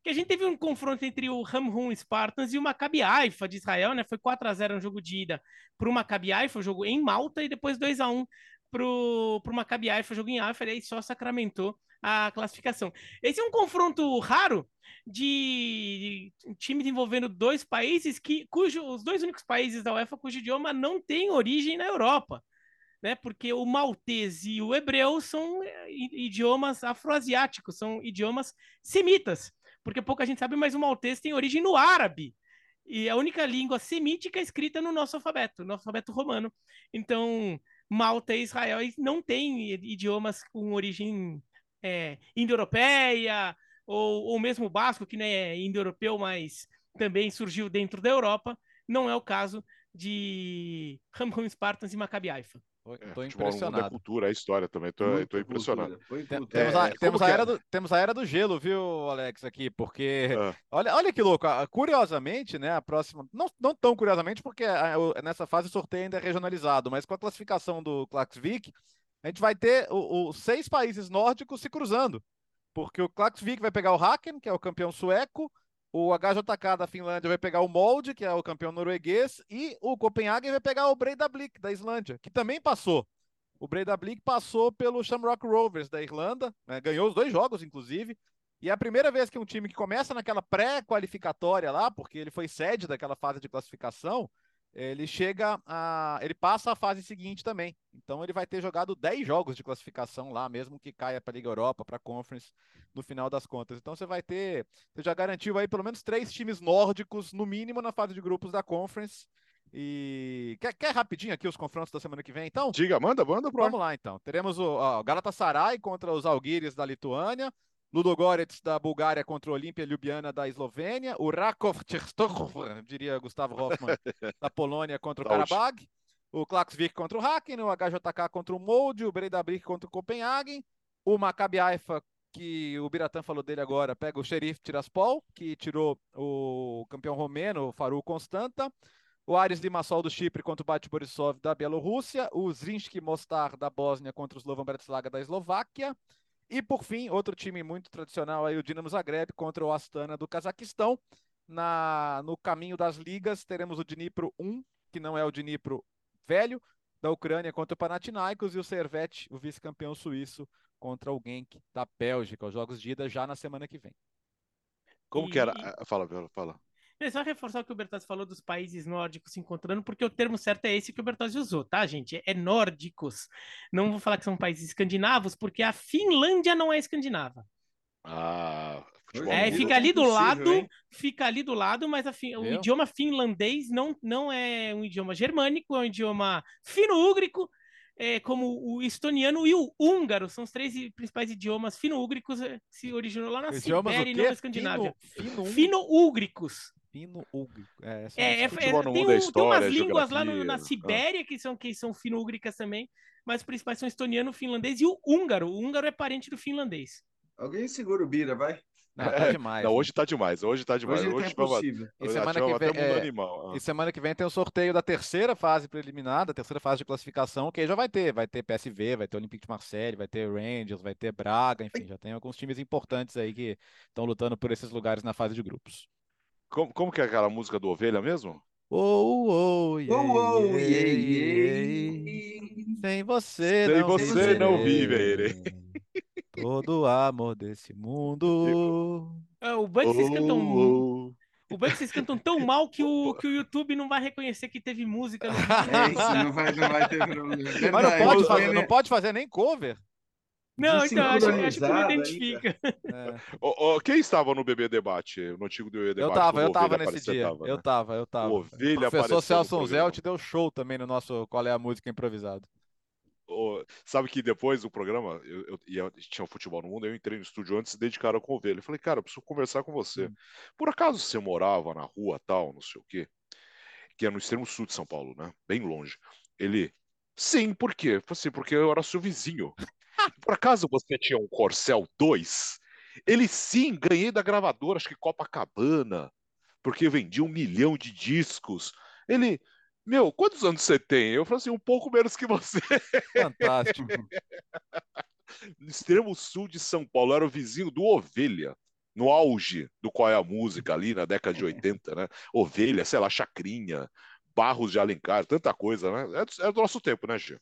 Que a gente teve um confronto entre o Hamhun Spartans e o Maccabi Haifa de Israel, né? Foi 4 a 0 no jogo de ida para o Maccabi Haifa, o jogo em Malta, e depois 2 a 1 para o Maccabi Haifa, jogo em Haifa, e aí só sacramentou a classificação. Esse é um confronto raro de times envolvendo dois países que cujo os dois únicos países da UEFA cujo idioma não tem origem na Europa né? Porque o maltês e o hebreu são eh, idiomas afroasiáticos, são idiomas semitas. Porque pouca gente sabe, mas o maltês tem origem no árabe. E é a única língua semítica escrita no nosso alfabeto, no alfabeto romano. Então, Malta e Israel não têm idiomas com origem é, indo-europeia, ou, ou mesmo basco, que não é indo-europeu, mas também surgiu dentro da Europa. Não é o caso de Hamham Spartans e Maccabi Haifa. Estou é, impressionado. A cultura, a história também. Estou impressionado. Temos, a, é, temos, a era é? do, temos a era do gelo, viu, Alex, aqui, porque. É. Olha, olha que louco. Curiosamente, né? A próxima. Não, não tão curiosamente, porque nessa fase o sorteio ainda é regionalizado, mas com a classificação do Klaxvik, a gente vai ter os seis países nórdicos se cruzando. Porque o Klaxvik vai pegar o Haken, que é o campeão sueco, o HJK da Finlândia vai pegar o Molde, que é o campeão norueguês, e o Copenhagen vai pegar o Breidablik da Islândia, que também passou. o Breidablik passou pelo Shamrock Rovers da Irlanda, né, ganhou os dois jogos, inclusive, e é a primeira vez que um time que começa naquela pré-qualificatória lá, porque ele foi sede daquela fase de classificação, ele chega a. ele passa a fase seguinte também. Então ele vai ter jogado 10 jogos de classificação lá, mesmo que caia para a Liga Europa, para a Conference, no final das contas. Então você vai ter. Você já garantiu aí pelo menos três times nórdicos, no mínimo, na fase de grupos da Conference. E quer, quer rapidinho aqui os confrontos da semana que vem, então? Diga, manda, manda, Vamos lá, então. Teremos o ó, Galatasaray contra os Algiris da Lituânia, Ludogorets da Bulgária contra o Olimpia Ljubljana da Eslovênia, o Rakov diria Gustavo Hoffmann, da Polônia contra o Karabag, o Klaksvik contra o Haken, o HJK contra o Molde, o Breidablik contra o Copenhagen, o Maccabi Haifa, que o Biratã falou dele agora, pega o Sheriff Tiraspol, que tirou o campeão romeno, o Faru Constanta, o Ares Limassol do Chipre contra o Bate Borisov da Bielorrússia, o Zrinski Mostar da Bósnia contra o Slovan Bratislava da Eslováquia, e por fim, outro time muito tradicional aí, o Dinamo Zagreb contra o Astana do Cazaquistão. Na, no caminho das ligas, teremos o Dnipro 1, que não é o Dnipro velho, da Ucrânia contra o Panathinaikos, e o Servette, o vice-campeão suíço, contra o Genk da Bélgica. Os jogos de ida já na semana que vem. Como E- que era? Ah, Fala, Viola, fala. É só reforçar o que o Bertazzi falou dos países nórdicos se encontrando, porque o termo certo é esse que o Bertazzi usou, tá, gente? É nórdicos. Não vou falar que são países escandinavos, porque a Finlândia não é escandinava. Ah, É, fica ali do lado, hein? fica ali do lado, mas a fin- o idioma finlandês não, não é um idioma germânico, é um idioma fino-úgrico, é, como o estoniano e o húngaro, são os três principais idiomas fino-úgricos, é, que se originou lá na Idiomas Sibéria e na Escandinávia. Fino, fino, Fino-úgricos. fino, ugri. É, É, é, Futebol no tem, é um- tem umas línguas lá no- na Ah. Sibéria que são, que são fino-úgricas também, mas os principais são estoniano, finlandês e o húngaro. O húngaro é parente do finlandês. Alguém segura o Bira, vai. Não, tá demais. Não, hoje tá demais, hoje tá demais. Hoje Hoje, ele tá vamos-. E hoje semana que vem, é, animal. ah. E semana que vem tem o sorteio da terceira fase preliminar, da terceira fase de classificação, que aí já vai ter. Vai ter PSV, vai ter Olympique de Marseille, vai ter Rangers, vai ter Braga, enfim, já tem alguns times importantes aí que estão lutando por esses lugares na fase de grupos. Como, como que é aquela música do Ovelha mesmo? Oh, oh, yeah, Oh, oh, yeah, yeah, yeah. yeah. Sem você Sem não você não viverei. Todo o amor desse mundo. Ah, O Bucks vocês cantam, Oh, oh. o Bucks vocês cantam tão mal que o, que o YouTube não vai reconhecer que teve música no vídeo. É isso, não vai, não vai ter problema. Mas não pode, o fazer, Ovelha não pode fazer nem cover. Não, então acho, acho que não identifica. É. Ô, ô, quem estava no BB Debate, no antigo BB Debate? Eu tava, quando eu o tava Ovelha nesse dia. tava, Eu né? tava, eu tava. O Ovelha professor Celso. Zelt deu show também no nosso Qual é a Música Improvisado. Sabe que depois do programa, eu, eu, ia- tinha o futebol no mundo, eu entrei no estúdio antes e dedicaram com o Ovelha. Eu falei, cara, eu preciso conversar com você. Hum. Por acaso você morava na rua tal, não sei o quê? Que é no extremo sul de São Paulo, né? Bem longe. Ele, sim, por quê? Eu falei assim, porque eu era seu vizinho. Por acaso você tinha um Corcel 2? Ele, sim, ganhei da gravadora, acho que Copacabana, porque vendi um milhão de discos. Ele, meu, quantos anos você tem? Eu falei assim, um pouco menos que você. Fantástico. no extremo sul de São Paulo, era o vizinho do Ovelha, no auge do Qual é a Música ali na década de 80, né? Ovelha, sei lá, Chacrinha, Barros de Alencar, tanta coisa, né? É do, é do nosso tempo, né, Gê?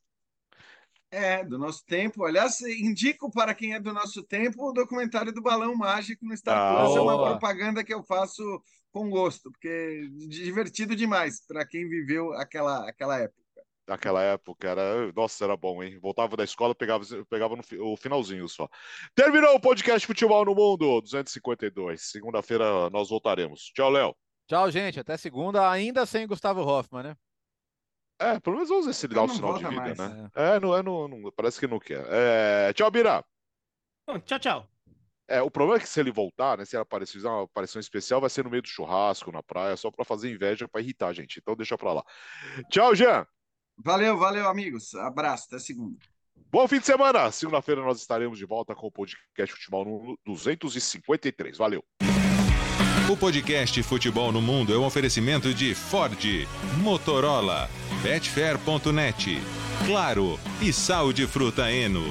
É, do nosso tempo. Aliás, indico para quem é do nosso tempo o documentário do Balão Mágico no Star Ah, Plus. É uma propaganda que eu faço com gosto, porque é divertido demais para quem viveu aquela, aquela época. Naquela época era, nossa, era bom, hein? Voltava da escola, pegava, pegava no o finalzinho só. Terminou o podcast Futebol no Mundo 252. Segunda-feira nós voltaremos. Tchau, Léo. Tchau, gente. Até segunda, ainda sem Gustavo Hoffman, né? É, pelo menos vamos ver se ele dá o Não sinal de vida, mais. né? É, não, é, não, não- parece que não quer. É, tchau, Bira. Bom, tchau, tchau. É, o problema é que se ele voltar, né, se ele aparecer, fizer uma aparição especial, vai ser no meio do churrasco, na praia, só pra fazer inveja, pra irritar a gente. Então deixa pra lá. Tchau, Jean. Valeu, valeu, amigos. Abraço, até segunda. Bom fim de semana. Segunda-feira nós estaremos de volta com o podcast Futebol no 253. Valeu. O podcast Futebol no Mundo é um oferecimento de Ford, Motorola, Betfair.net, Claro e Sal de Fruta Eno.